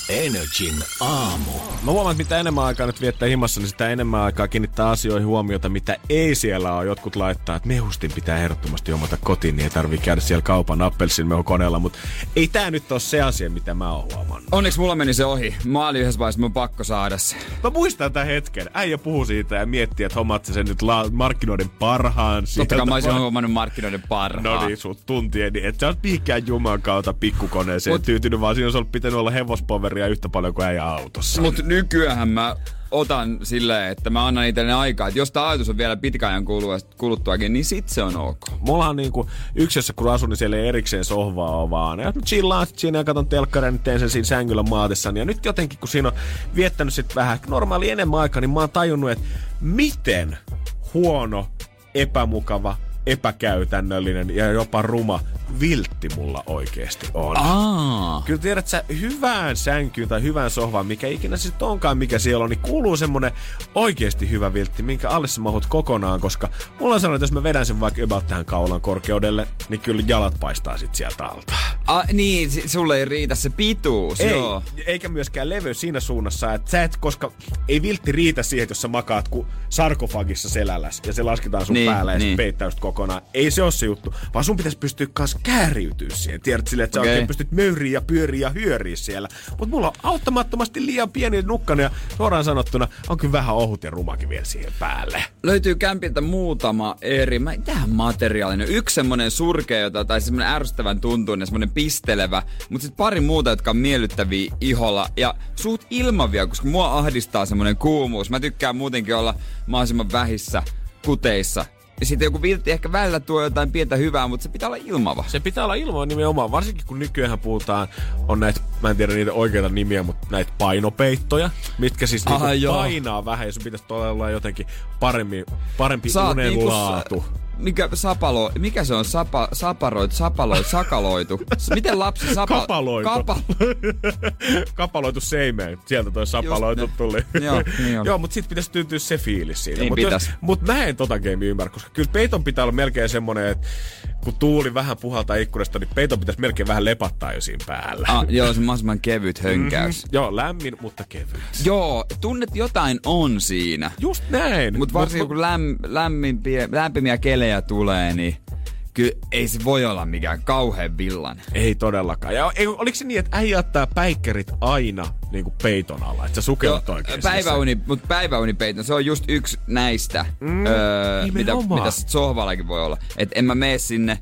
Energin aamu. Mä huomaan, että mitä enemmän aikaa nyt viettää himassa, niin sitä enemmän aikaa kiinnittää asioihin huomiota, mitä ei siellä ole. Jotkut laittaa, että mehustin pitää ehdottomasti omata kotiin, niin ei tarvii käydä siellä kaupan appelsinmehukoneella, mutta ei tää nyt ole se asia, mitä mä oon huomannut. Onneksi mulla meni se ohi. Mä olin yhdessä vaiheessa, mun pakko saada se. Mä muistan tämän hetken. Äijä puhuu siitä ja miettii, että hommat sen nyt la- markkinoiden parhaan. Totta kai mä olisin vaan- huomannut markkinoiden parhaan. No niin, sut tuntien, niin et sä oot mihinkään juman kautta pikkukoneeseen Mut- tyytynyt, vaan siinä olisi ollut pitänyt olla hevospoveria yhtä paljon kuin äijä autossa. Mut nykyään mä otan silleen, että mä annan itselleni aikaa. Että jos tää ajatus on vielä pitkän ajan kulu- kuluttuakin, niin sit se on ok. Mulla on niinku yksiössä, kun asun, niin siellä ei erikseen sohvaa ole vaan. Ja mä chillaan sit siinä ja katon telkkaria, niin teen sen siinä sängyllä maatessani. Ja nyt jotenkin, kun siinä on viettänyt sit vähän normaali enemmän aikaa, niin mä oon tajunnut, että miten huono, epämukava, epäkäytännöllinen ja jopa ruma viltti mulla oikeesti on. Aa. Kyllä tiedät sä, hyvään sänkyyn tai hyvään sohvaan, mikä ikinä se sitten onkaan, mikä siellä on, niin kuuluu semmonen oikeasti hyvä viltti, minkä alle sä mahut kokonaan, koska mulla on sanonut, että jos mä vedän sen vaikka about tähän kaulan korkeudelle, niin kyllä jalat paistaa sit sieltä alta. A, niin, sulle ei riitä se pituus, Ei, joo. eikä myöskään leveys siinä suunnassa, että sä et, koska ei viltti riitä siihen, että jos sä makaat ku sarkofagissa selälläs ja se lasketaan sun Niin, päälle ja niin. peittää just kokonaan. Ei se ole se juttu, vaan sun pitäisi pystyä kans kääriytyä siihen. Tiedät silleen, että sä Okei. oikein pystyt möyriä ja pyöriä ja hyöriä siellä. Mutta mulla on auttamattomasti liian pieni nukkana ja suoraan sanottuna on kyllä vähän ohut ja rumakin vielä siihen päälle. Löytyy kämpiltä muutama eri, mä, tähän materiaalinen. Yksi semmonen surkea, jota, tai semmonen ärsyttävän tuntuinen, semmonen pistelevä, mutta sitten pari muuta, jotka on miellyttäviä iholla ja suut ilmavia, koska mua ahdistaa semmonen kuumuus. Mä tykkään muutenkin olla mahdollisimman vähissä kuteissa. Ja sitten joku viltti ehkä välillä tuo jotain pientä hyvää, mutta se pitää olla ilmava. Se pitää olla ilman nimenomaan, varsinkin kun nykyään puhutaan, on näitä, mä en tiedä niitä oikeita nimiä, mutta näitä painopeittoja, mitkä siis Aha, niinku joo. painaa vähän ja sun pitäisi olla jotenkin paremmin, parempi oot unen niinku laatu. sa- mikä sapalo, mikä se on? Sapa, saparoitu, sapaloitu, sakaloitu. Miten lapsi sapa... Kapaloitu. Kapa... [laughs] Kapaloitu seimeen. Sieltä toi sapaloitu Just tuli. Joo, niin. [laughs] Joo, mutta sit pitäisi tyytyä se fiilis siitä. Niin mut pitäis. Mut mä en tota game ymmärrä, koska kyllä peiton pitää olla melkein semmonen, että kun tuuli vähän puhaltaa ikkunasta, niin peiton pitäisi melkein vähän lepattaa jo siinä päällä. Ah, joo, se mahdollisimman kevyt hönkäys. Mm, joo, lämmin, mutta kevyt. Joo, tunnet jotain on siinä. Just näin. Mutta varsinkin kun läm, lämmimpiä, lämpimiä kelejä tulee, niin kyllä ei se voi olla mikään kauhean villan. Ei todellakaan. Ja ei, oliko se niin, että äijä ottaa päikkerit aina niin kuin peiton alla, että sä sukellat oikein sinne päiväuni, mutta päiväunipeitto, se on just yksi näistä, mm, öö, mitä, nimenomaan. mitä sohvallakin voi olla. Et en mä mene sinne,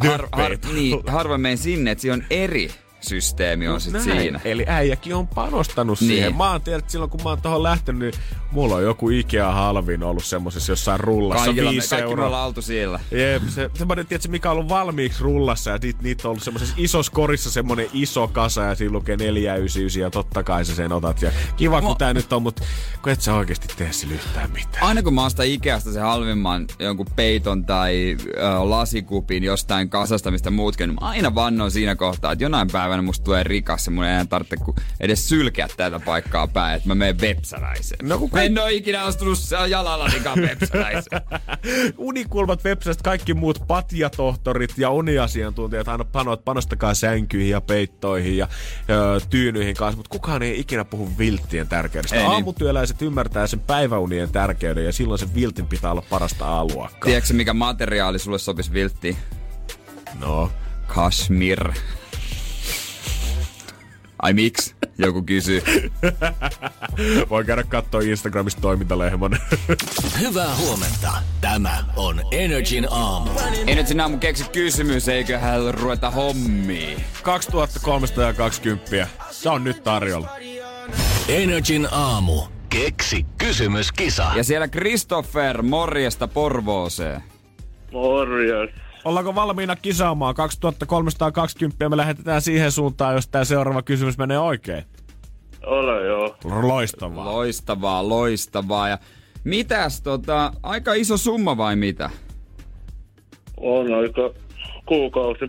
har, har, niin, harvoin menen sinne, että siinä on eri systeemi on No Näin. siinä. Eli äijäkin on panostanut Niin. siihen. Mä oon tiedä, että silloin kun mä oon tohon lähtenyt, niin mulla on joku Ikea halvin ollut semmosessa jossain rullassa. Kaikilla me, kaikki me euroa. ollaan oltu siellä. Jep, se, semmoinen, tiedätkö, mikä on ollut valmiiksi rullassa ja niitä, niitä on ollut semmoisessa isossa korissa semmoinen iso kasa ja siinä lukee 499 ja totta kai sä sen otat. Ja kiva kun Mo- tää nyt on, mutta kun et sä oikeesti tee sille yhtään mitään. Aina kun mä ostan Ikeasta se halvimman jonkun peiton tai ö, lasikupin jostain kasasta, mistä muutkin, niin mä aina vannon siinä kohtaa, että jonain päivänä musta tulee rikas ja mun ei enää tarvitse edes sylkeä tätä paikkaa päin, että mä menen vepsäläiseen. No kun Mä en oo ikinä astunut jalallanikaan vepsäläiseen. [laughs] Unikulmat websästä kaikki muut patjatohtorit ja uniasiantuntijat aina panot, panostakaa sänkyihin ja peittoihin ja ö, tyynyihin kanssa, mutta kukaan ei ikinä puhu vilttien tärkeydestä. Ei niin. Aamutyöläiset ymmärtää sen päiväunien tärkeyden ja silloin se viltin pitää olla parasta aluakkaa. Tiedätkö mikä materiaali sulle sopisi vilttiin? No. Kashmir. Ai miksi? Joku kysyy. [laughs] Voi käydä katsoa Instagramista toimintalehmon. [laughs] Hyvää huomenta. Tämä on Energin aamu. Sinä mun keksi kysymys, eiköhän ruveta hommiin. 2320. Se on nyt tarjolla. Energin aamu. Keksi kysymyskisa. Ja siellä Christopher, morjesta Porvooseen. Morjes. Ollaanko valmiina kisaamaan? 2320 me lähetetään siihen suuntaan, jos tämä seuraava kysymys menee oikein. Ole joo. Loistavaa. Loistavaa, loistavaa. Ja mitäs tota, aika iso summa vai mitä? On aika kuukausi.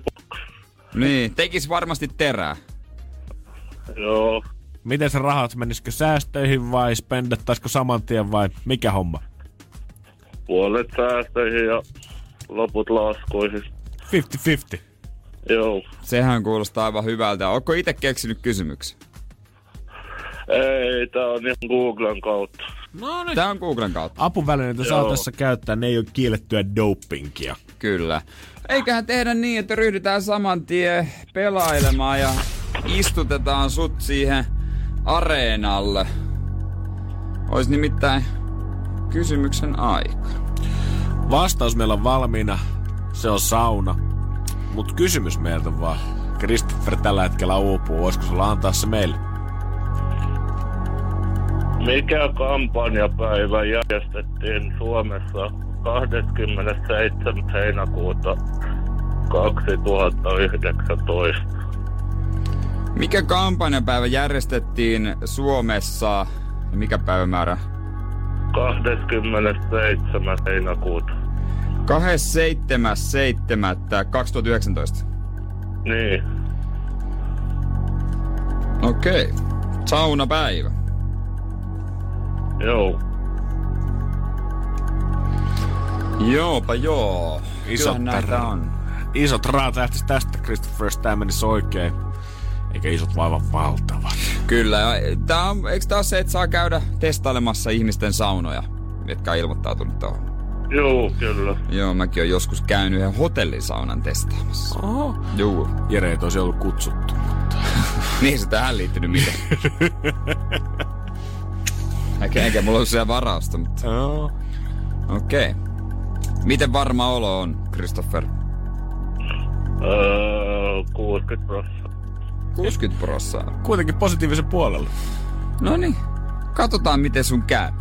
Niin, tekis varmasti terää. Joo. Miten se rahat, menisikö säästöihin vai spendettaisiko saman tien vai mikä homma? Puolet säästöihin ja loput laskuihin. 50-50. Joo. Sehän kuulostaa aivan hyvältä. Onko itse keksinyt kysymyksen? Ei, tää on ihan Googlen kautta. No niin. Tää on Googlen kautta. Apuvälineitä saa tässä käyttää, ne ei ole kiellettyä dopingia. Kyllä. Eiköhän tehdä niin, että ryhdytään saman tien pelailemaan ja istutetaan sut siihen areenalle. Ois nimittäin kysymyksen aika. Vastaus meillä on valmiina, se on sauna. Mut kysymys meiltä vaan. Christopher tällä hetkellä uupuu, voisiko sulla antaa se meille? Mikä kampanjapäivä järjestettiin Suomessa 27. heinäkuuta 2019? Mikä kampanjapäivä järjestettiin Suomessa? Mikä päivämäärä? 27. heinäkuuta. 27.7.2019. Niin. Okei. Saunapäivä. Joo. Joopa joo. Isot Kyllähän näitä tärä. on. Isot rahat lähtis tästä, Christopher, tää menisi oikein. Eikä isot vaivan valtavat. Kyllä. Tää on, eikö tää ole se, että saa käydä testailemassa ihmisten saunoja, jotka on ilmoittautunut tuohon? Joo, kyllä. Joo, mäkin olen joskus käynyt yhden hotellisaunan testaamassa. Oho. Joo. Jere ei tosi ollut kutsuttu. [laughs] Niin se tähän liittynyt miten. [laughs] Eikä, eikä mulla ole siellä varausta, mutta Joo. okei. Okay. Miten varma olo on, Christopher? Öö, 60 prosenttia. 60 prossaa. Kuitenkin positiivisen puolella. No niin, katsotaan miten sun käy.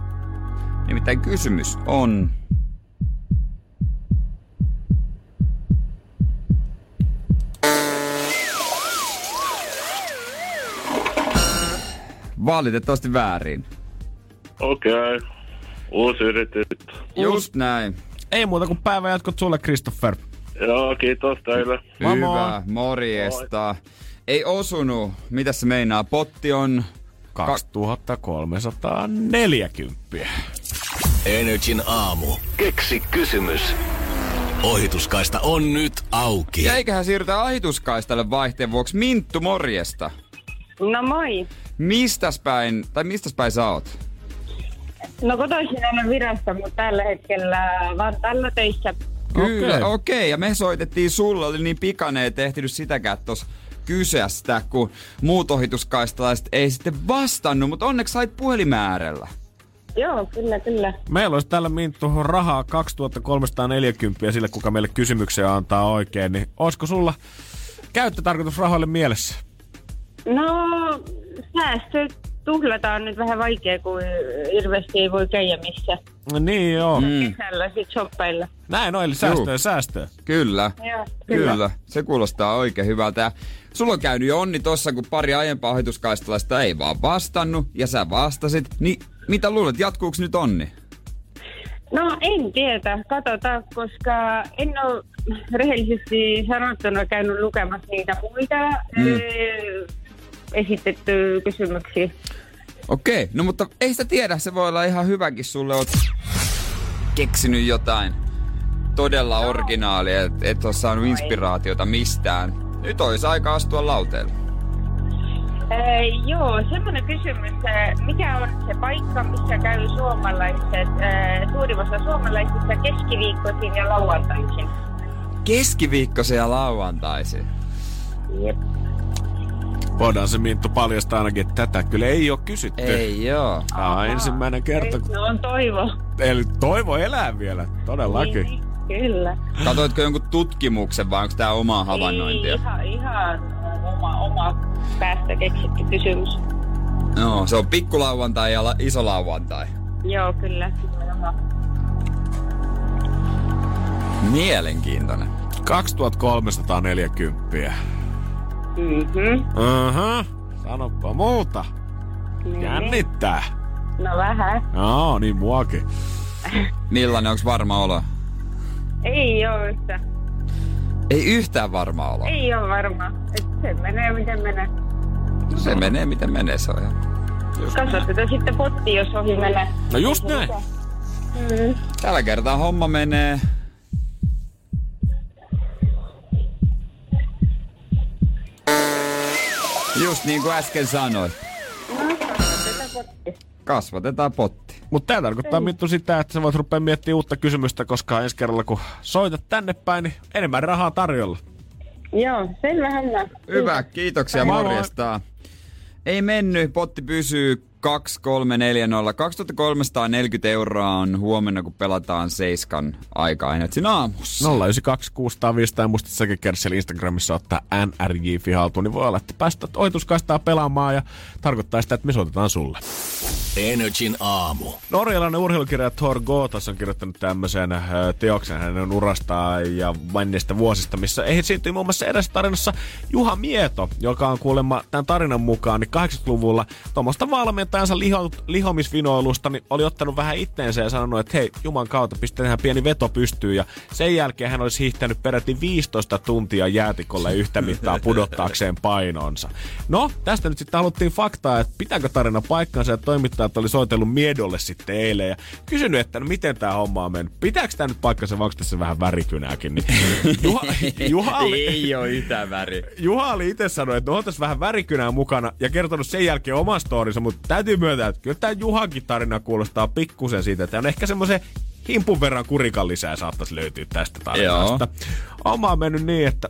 Nimittäin kysymys on... Valitettavasti väärin. Okei. Okay. Uusi yritys. Just näin. Ei muuta kuin päivän jatkot sulle, Christopher. Joo, kiitos teille. Hyvä, moi. Ei osunut. Mitä se meinaa? Potti on... 2340. Energin aamu. Keksi kysymys. Ohituskaista on nyt auki. Ja eiköhän siirrytä ahituskaistalle vaihteen vuoksi. Minttu, morjesta. No moi. Mistäs päin, tai mistäs päin sä oot? No kotoisin olen virasta, mutta tällä hetkellä Vantaalla töissä. Kyllä, Okei. okei. Okay. Ja me soitettiin sulle, oli niin pikainen, et ehtinyt sitäkään tos kysestä, kun muut ohituskaistalaiset ei sitten vastannut, mutta onneksi sait puhelimäärellä. Joo, kyllä, kyllä. Meillä olisi tällä Minttu rahaa 2340 sille, kuka meille kysymyksiä antaa oikein, niin olisiko sulla käyttötarkoitus rahoille mielessä? No, säästö tuhlataan nyt vähän vaikea, kun hirveästi ei voi käydä missä. No niin joo. Mm. Kesällä sit shoppailla. Näin on, eli säästöä, säästöä. Kyllä. Joo, Kyllä. kyllä. Se kuulostaa oikein hyvältä. Ja sulla on käynyt jo onni tossa, kun pari aiempaa ohituskaistalaista ei vaan vastannut, ja sä vastasit. Niin mitä luulet, jatkuuks nyt onni? No en tiedä, katsotaan, koska en ole rehellisesti sanottuna käynyt lukemassa niitä muita Mm. mm. esitetty kysymyksiä. Okei, no mutta ei sitä tiedä, se voi olla ihan hyväkin sulle, oot keksinyt jotain todella originaalia, et, et ole saanut inspiraatiota mistään. Nyt olisi aika astua lauteelle. Ee, joo, semmoinen kysymys, mikä on se paikka, missä käy suomalaiset, ee, suurin osa suomalaisista keskiviikkoisin ja lauantaisin? Keskiviikkoisen ja lauantaisin. Jep. Voidaan se Minttu paljastaa ainakin, että tätä kyllä ei ole kysytty. Ei joo. Tämä on ensimmäinen kerta. kun- No on toivo. Eli toivo elää vielä, todellakin. Niin, kyllä. Katoitko jonkun tutkimuksen vai onko tää omaa havainnointia? Ei, ihan, ihan oma, oma päästä keksitty kysymys. No, se on pikkulauantai ja la- iso lauantai. Joo, kyllä. Mielenkiintoinen. 2340. Mhm. Aha, sanoppa muuta. Niin. Jännittää. No vähän. Joo, niin muakin. Millainen, onko varma olo? Ei oo yhtä. Ei yhtään varma olo. Ei oo varma. Et se menee miten menee. No se menee miten menee, se on ihan. Kasvatetaan sitten potti, jos ohi menee. No just näin. Mm. Tällä kertaa homma menee. Just niin kuin äsken sanoit. Kasvatetaan potti. Mutta tämä tarkoittaa Minttu sitä, että sä voit rupea miettimään uutta kysymystä, koska ensi kerralla kun soitat tänne päin, niin enemmän rahaa tarjolla. Joo, selvä hällä. Hyvä, kiitoksia Moi moi. morjesta. Ei mennyt, potti pysyy 2340. 2340 euroa on huomenna, kun pelataan seiskan aikaa Ainetsin aamussa. 092 605 ja muista säkin Kerssel Instagramissa ottaa NRJ haltuun, niin voi olla, että päästät ohituskaistaa pelaamaan ja tarkoittaa sitä, että me soitetaan sulle. Energin aamu. Norjalainen urheilukirja Thor Gotas on kirjoittanut tämmöisen äh, teoksen hänen urastaan ja menneistä vuosista, missä esiintyi muun muassa erässä tarinassa Juha Mieto, joka on kuulemma tämän tarinan mukaan niin 80-luvulla tuommoista valmentajansa liho, lihomisvinoilusta niin oli ottanut vähän itteensä ja sanonut, että hei, Juman kautta pistetään pieni veto pystyyn ja sen jälkeen hän olisi hiihtänyt peräti 15 tuntia jäätikolle yhtä mittaa pudottaakseen painonsa. No, tästä nyt sitten haluttiin faktaa, että pitääkö tarina paikkansa ja toimittajat oli soitellut Miedolle sitten eilen ja kysynyt, että no miten tämä homma on mennyt. Pitääkö tämä nyt paikkansa vai onko tässä vähän värikynääkin? Niin Juha, [laughs] Juha, oli, Ei ole yhtään väri. Juha oli itse sanonut, että no on tässä vähän värikynää mukana ja kertonut sen jälkeen oman storinsa, mutta täytyy myöntää, että kyllä tämä Juhankin tarina kuulostaa pikkusen siitä, että on ehkä semmoisen himpun verran kurikan lisää saattaisi löytyä tästä tarinasta. Oma on mennyt niin, että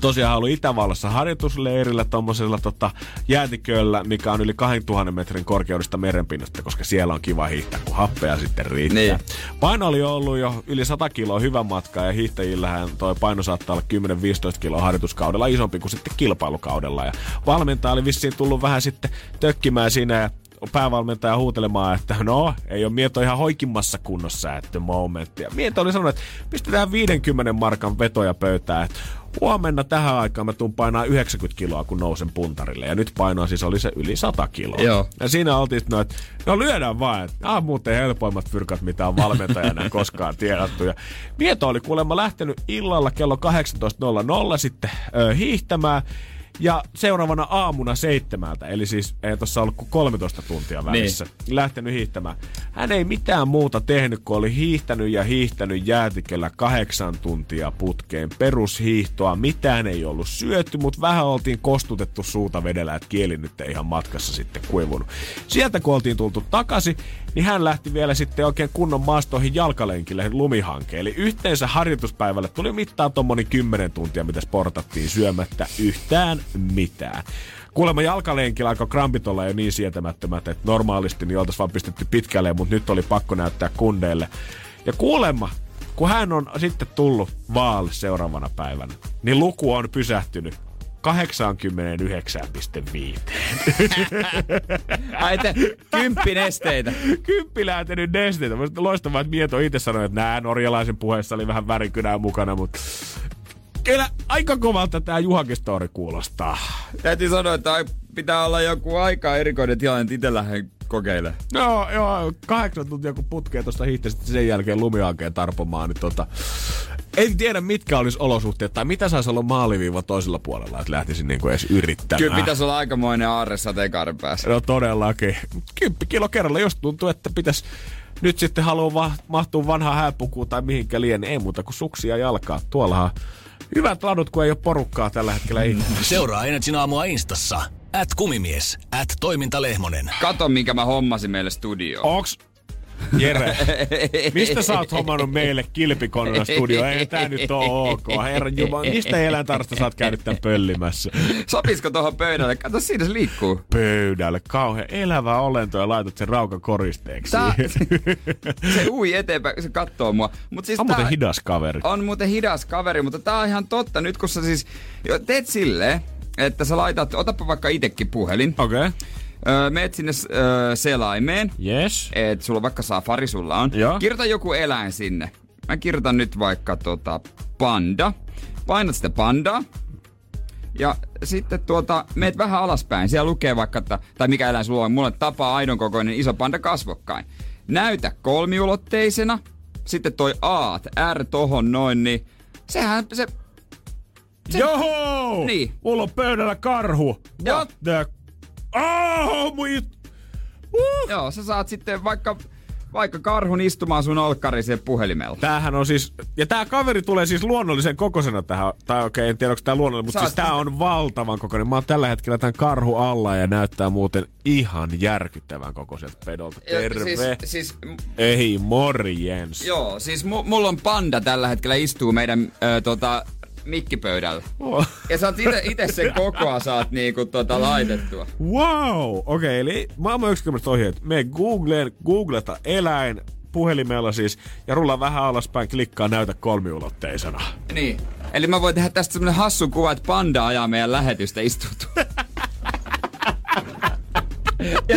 tosiaan ollut Itävallassa harjoitusleirillä tuommoisella tota, jäätiköllä, mikä on yli 2000 metrin korkeudesta merenpinnasta, koska siellä on kiva hiihtää, kun happea sitten riittää. Niin. Paino oli ollut jo yli 100 kiloa hyvän matkaa ja hiihtäjillähän toi paino saattaa olla 10-15 kiloa harjoituskaudella isompi kuin sitten kilpailukaudella. Ja valmentaja oli vissiin tullut vähän sitten tökkimään siinä ja päävalmentaja huutelemaan, että no, ei ole Mieto ihan hoikimmassa kunnossa at the moment. Ja Mieto oli sanonut, että pistetään 50 markan vetoja pöytään, että huomenna tähän aikaan mä tuun painaa 90 kiloa, kun nousen puntarille. Ja nyt painoa siis oli se yli 100 kiloa. Joo. Ja siinä oltiin no, että no lyödään vaan, että on muuten helpoimmat fyrkat, mitä on valmentajana [laughs] koskaan tiedetty. Ja Mieto oli kuulemma lähtenyt illalla kello 18.00 sitten ö, hiihtämään. Ja seuraavana aamuna seitsemältä, eli siis ei tuossa ollut kuin 13 tuntia välissä, niin. lähtenyt hiihtämään. Hän ei mitään muuta tehnyt, kun oli hiihtänyt ja hiihtänyt jäätiköllä kahdeksan tuntia putkeen. Perushiihtoa, mitään ei ollut syöty, mutta vähän oltiin kostutettu suuta vedellä, että kieli nyt ei ihan matkassa sitten kuivunut. Sieltä kun oltiin tultu takaisin, niin hän lähti vielä sitten oikein kunnon maastoihin jalkalenkille lumihankeen. Eli yhteensä harjoituspäivälle tuli mittaan tuommoinen 10 tuntia, mitä sportattiin syömättä yhtään mitään. Kuulemma jalkalenkillä alkoi krampit olla jo niin sietämättömät, että normaalisti niin oltaisiin vaan pistetty pitkälle, mutta nyt oli pakko näyttää kundeille. Ja kuulemma, kun hän on sitten tullut vaalle seuraavana päivänä, niin luku on pysähtynyt 89,5. [laughs] Ai te, kymppi nesteitä. Kymppi lähtenyt nesteitä. Loistavaa, että Mieto itse sanoi, että nää norjalaisen puheessa oli vähän värikynää mukana, mutta kyllä aika kovalta tämä Juhakin story kuulostaa. Täytyy sanoa, että pitää olla joku aika erikoinen tilanne, että itse lähden kokeile. No joo, kahdeksan tuntia kun putkee tuosta hiihtäsit sen jälkeen lumiankeen tarpomaan, niin tota, en tiedä mitkä olisi olosuhteet tai mitä saisi olla maaliviiva toisella puolella, että lähtisin niinku edes yrittämään. Kyllä pitäisi olla aikamoinen aarre sateenkaaren päässä. No todellakin. Kymppi kilo kerralla, jos tuntuu, että pitäisi nyt sitten haluaa mahtua vanhaa hääpukuun tai mihinkä liian, niin ei muuta kuin suksia jalkaa. Tuollahan hyvät ladut, kun ei ole porukkaa tällä hetkellä. Ei. [laughs] Seuraa Energin aamua Instassa. At kumimies. At toimintalehmonen. Kato, minkä mä hommasin meille studioon. Onks Jere, mistä sä oot hommannut meille kilpikonnella studio? Ei tää nyt oo ok. Herran Jumala, mistä eläintarsta sä oot käynyt tän pöllimässä? Sopisiko tuohon pöydälle? Kato, siinä se liikkuu. Pöydälle, kauhean elävä olento ja laitat sen raukan koristeeksi. Tää, se ui eteenpäin, se kattoo mua. Mut siis on tää, muuten hidas kaveri. On muuten hidas kaveri, mutta tää on ihan totta. Nyt kun sä siis jo teet silleen, että sä laitat, otapa vaikka itekin puhelin. Okei. Okay. Öö, meet sinne öö, selaimeen. Yes. Et sulla vaikka safari sulla on. Joo. Kirjoita joku eläin sinne. Mä kirjoitan nyt vaikka tota panda. Painat sitä pandaa. Ja sitten tuota, meet vähän alaspäin. Siellä lukee vaikka, että, tai mikä eläin sulla on. Mulle tapaa aidon kokoinen iso panda kasvokkain. Näytä kolmiulotteisena. Sitten toi A, R tohon noin, niin sehän se... se Joo! Niin. Mulla on pöydällä karhu. Joo. What the... Oh, mun uh. Joo, sä saat sitten vaikka vaikka karhun istumaan sun olkkari siihen puhelimella. Tämähän on siis, ja tää kaveri tulee siis luonnollisen kokoisena tähän, tai okei, okay, en tiedä onko tää luonnollinen, mutta siis tää on valtavan kokoinen. Mä oon tällä hetkellä tämän karhu alla ja näyttää muuten ihan järkyttävän kokoiselta pedolta. Terve. Siis, siis, Ei, morjens. Joo, siis mu- mulla on panda tällä hetkellä istuu meidän ö, tota, mikkipöydällä. Oh. Ja sä oot ite, ite sen kokoa saat niinku tota laitettua. Wow! Okei, okay, eli maailman yksikymmentä ohjeet. Me googleen, googleta eläin, puhelimella siis, ja rulla vähän alaspäin, klikkaa näytä kolmiulotteisena. Niin. Eli mä voin tehdä tästä semmonen hassu kuva, että panda ajaa meidän lähetystä istuutuu. [laughs] ja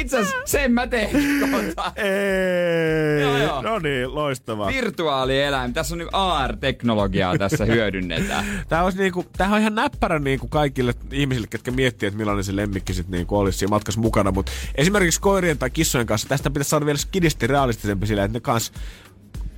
itse asiassa sen mä teen kohta. Ei. Joo, joo. No niin, loistavaa. Virtuaalieläin. Tässä on niinku AR-teknologiaa tässä [laughs] hyödynnetään. Tää olisi niinku, tämähän on ihan näppärä niinku kaikille ihmisille, ketkä miettii, että millainen se lemmikki sit niinku olisi siinä matkassa mukana. Mutta esimerkiksi koirien tai kissojen kanssa tästä pitäisi saada vielä skidisti realistisempi sillä, että ne kanssa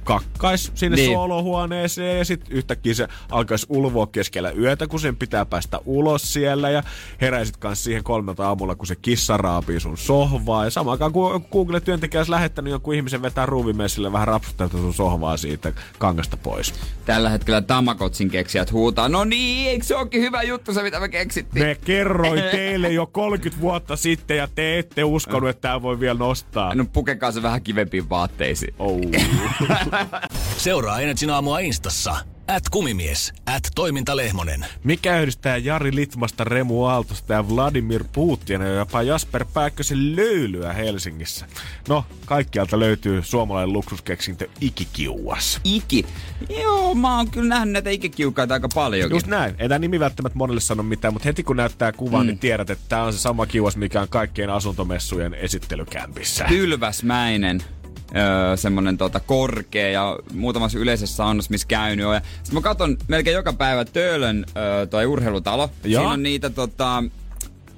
kakkais sinne niin. soolohuoneeseen ja sitten yhtäkkiä se alkaisi ulvoa keskellä yötä, kun sen pitää päästä ulos siellä ja heräisit kanssa siihen kolmelta aamulla, kun se kissa raapii sun sohvaa ja samaan aikaan kun Google-työntekijä olisi lähettänyt jonkun ihmisen vetää ruuvimessille vähän rapsuttaa sun sohvaa siitä kangasta pois. Tällä hetkellä Tamakotsin keksijät huutaa, no niin, eikö se onkin hyvä juttu se, mitä me keksittiin? Me kerroin [laughs] teille jo 30 vuotta sitten ja te ette uskonut, että tämä voi vielä nostaa. No pukekaa se vähän kivempiin vaatteisiin. Oh. [laughs] Seuraa Energin aamua Instassa. At kumimies. At toimintalehmonen. Mikä yhdistää Jari Litmasta, Remu Aaltosta ja Vladimir Putina ja jopa Jasper Pääkkösen löylyä Helsingissä? No, kaikkialta löytyy suomalainen luksuskeksintö Ikikiuas. Iki? Joo, mä oon kyllä nähnyt näitä ikikiukaita aika paljon. Just näin. Ei tämä nimi välttämättä monelle sano mitään, mutta heti kun näyttää kuvan, mm. niin tiedät, että tämä on se sama kiuas, mikä on kaikkien asuntomessujen esittelykämpissä. Pylväsmäinen öö, semmonen tota, korkea ja muutamassa yleisessä saunassa, missä käynyt on. Ja sit mä katson melkein joka päivä Töölön öö, toi urheilutalo. Joo. Siinä on niitä tota,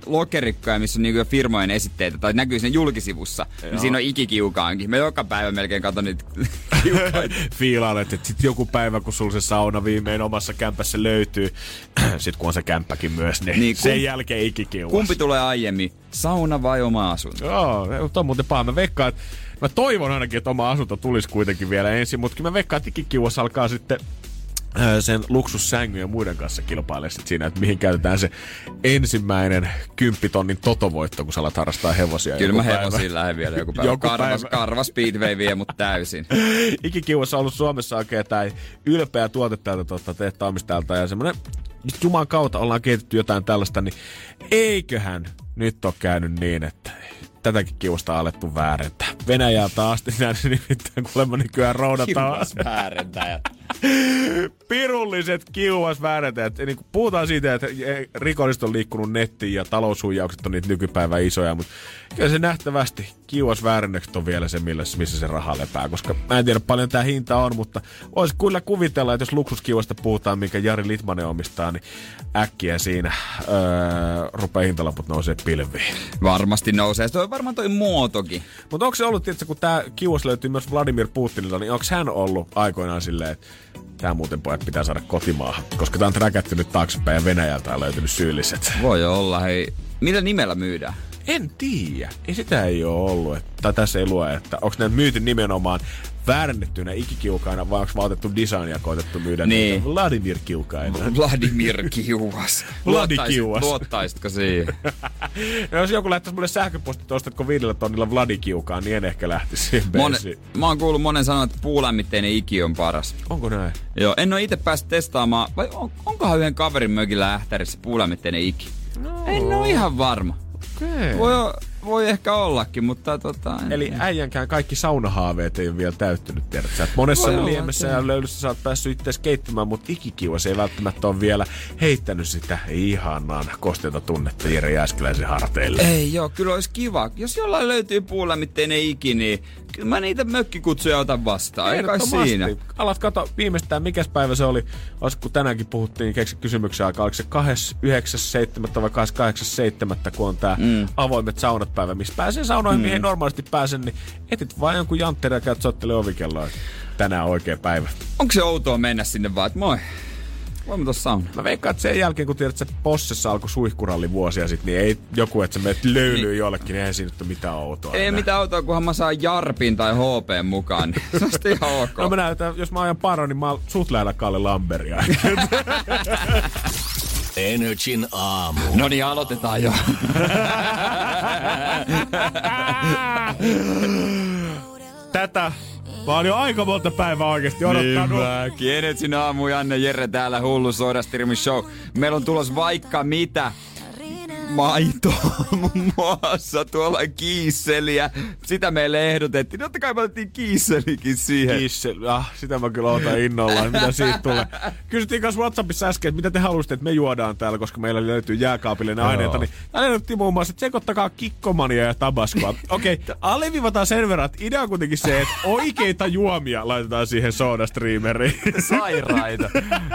lokerikkoja, missä on niinku firmojen esitteitä, tai näkyy siinä julkisivussa. Niin siinä on ikikiukaankin. Mä joka päivä melkein katon niitä [laughs] kiukaita. Fiilailet, että sit joku päivä, kun sulla se sauna viimein omassa kämpässä löytyy, [clears throat] sit kun on se kämppäkin myös, niin, niin sen jälkeen ikikiuas. Kumpi tulee aiemmin, sauna vai oma asunto? Joo, on muuten paha. Mä veikkaan, että Mä toivon ainakin, että oma asunto tulisi kuitenkin vielä ensin, mutta mä veikkaan, että ikikiuas alkaa sitten sen luksussängyn ja muiden kanssa kilpailee sit siinä, että mihin käytetään se ensimmäinen kymppitonnin totovoitto, kun sä alat harrastaa hevosia. Kyllä mä hevosiin lähden vielä joku päivä. joku karvas, päivä. karvas Speedway vie mut täysin. [laughs] Ikikiuassa on ollut Suomessa oikein tämä ylpeä tuote täältä tuota, tehtaamistajalta ja semmoinen Juman kautta ollaan kehitetty jotain tällaista, niin eiköhän nyt ole käynyt niin, että tätäkin kiusta alettu väärentää. Venäjältä asti näin nimittäin kuulemma nykyään roudataan. väärentäjät. Pirulliset kiuas väärätäjät. Niin puhutaan siitä, että rikolliset on liikkunut nettiin ja taloushuijaukset on niitä nykypäivän isoja, mutta kyllä se nähtävästi kiuas väärennökset on vielä se, missä se raha lepää. Koska mä en tiedä paljon tämä hinta on, mutta olisi kyllä kuvitella, että jos luksuskiuasta puhutaan, minkä Jari Litmanen omistaa, niin äkkiä siinä öö, rupeaa hintalaput nousee pilviin. Varmasti nousee. Se on varmaan toi muotokin. Mutta onko se ollut, tietysti, kun tämä kiuas löytyy myös Vladimir Putinilta, niin onko hän ollut aikoinaan silleen, että Tämä muuten pojat pitää saada kotimaahan, koska tämä on räkätty nyt taaksepäin ja Venäjältä on löytynyt syylliset. Voi olla, hei. Millä nimellä myydään? En tiedä. Ei sitä ei ole ollut. Että, tässä ei lue, että onko ne myyty nimenomaan väärennettynä ikikiukaina vai onko vaan otettu designia koetettu myydä niin. Vladimir kiukaina? [laughs] Vladimir kiuas. [laughs] Vladikiuas. Luottaisitko siihen? [laughs] no, jos joku lähettäisi mulle sähköposti, että ostatko viidellä tonnilla Vladikiukaan, niin en ehkä lähtisi siihen Mone, Mä oon kuullut monen sanoa, että puulämmitteinen iki on paras. Onko näin? Joo, en ole itse päässyt testaamaan. Vai on, onkohan yhden kaverin mökillä ähtärissä puulämmitteinen iki? No. En ole ihan varma. Okay. Voi, voi ehkä ollakin, mutta tota... Eli äijänkään kaikki saunahaaveet ei ole vielä täyttynyt, tiedätkö? Monessa voi liemessä ja löylyssä sä oot päässyt itse keittämään, mutta ikikiuas ei välttämättä ole vielä heittänyt sitä ihanan kosteita tunnetta Jere Jääskeläisen harteille. Ei joo, kyllä olisi kiva. Jos jollain löytyy puulämmitteinen iki, niin kyllä mä niitä mökkikutsuja otan vastaan. Ei kai siinä. Alat kato viimeistään, mikäs päivä se oli. Olis, kun tänäänkin puhuttiin, keksi kysymyksen aikaa. Oliko se 29.7. vai 28.7. kun on tää mm. avoimet saunat päivä, missä pääsee saunoihin, mm. mihin normaalisti pääsen, niin etit vaan jonkun jantterin ja käyt sottele ovikelloa. Tänään oikea päivä. Onko se outoa mennä sinne vaan, että moi, Voimme tuossa sauna. Mä veikkaan, että sen jälkeen, kun tiedät, että Possessa alkoi suihkuralli vuosia sitten, niin ei joku, että sä menet löylyy niin. jollekin, niin eihän siinä nyt mitään outoa. Ei enää. mitään outoa, kunhan mä saan Jarpin tai HP mukaan, niin se on ihan ok. No mä näytän, jos mä ajan paro, niin mä sut lähellä Kalle Lamberia. [laughs] Energin aamu. No niin, aloitetaan jo. [laughs] Tätä Jo aika monta päivää oikeesti odottanut. Niin. Energin aamu, Janne Jere täällä, hullu Soda show. Meillä on tulos vaikka mitä maito [laughs] muun muassa tuolla kiisseliä. Sitä meille ehdotettiin. Totta kai me otettiin kiisselikin siihen. Kiisseli, ah, sitä mä kyllä otan innolla. Mitä siitä tulee? Kysyttiin kanssa Whatsappissa äsken, että mitä te haluaisitte, että me juodaan täällä, koska meillä löytyy jääkaapillinen aineita. Niin täällä ehdotettiin muun muassa, että sekoittakaa kikkomania ja tabaskoa. Okei, [laughs] okay, alleviivataan sen verran, että idea on kuitenkin se, että oikeita juomia laitetaan siihen soodastreameriin. [laughs] Sairaita.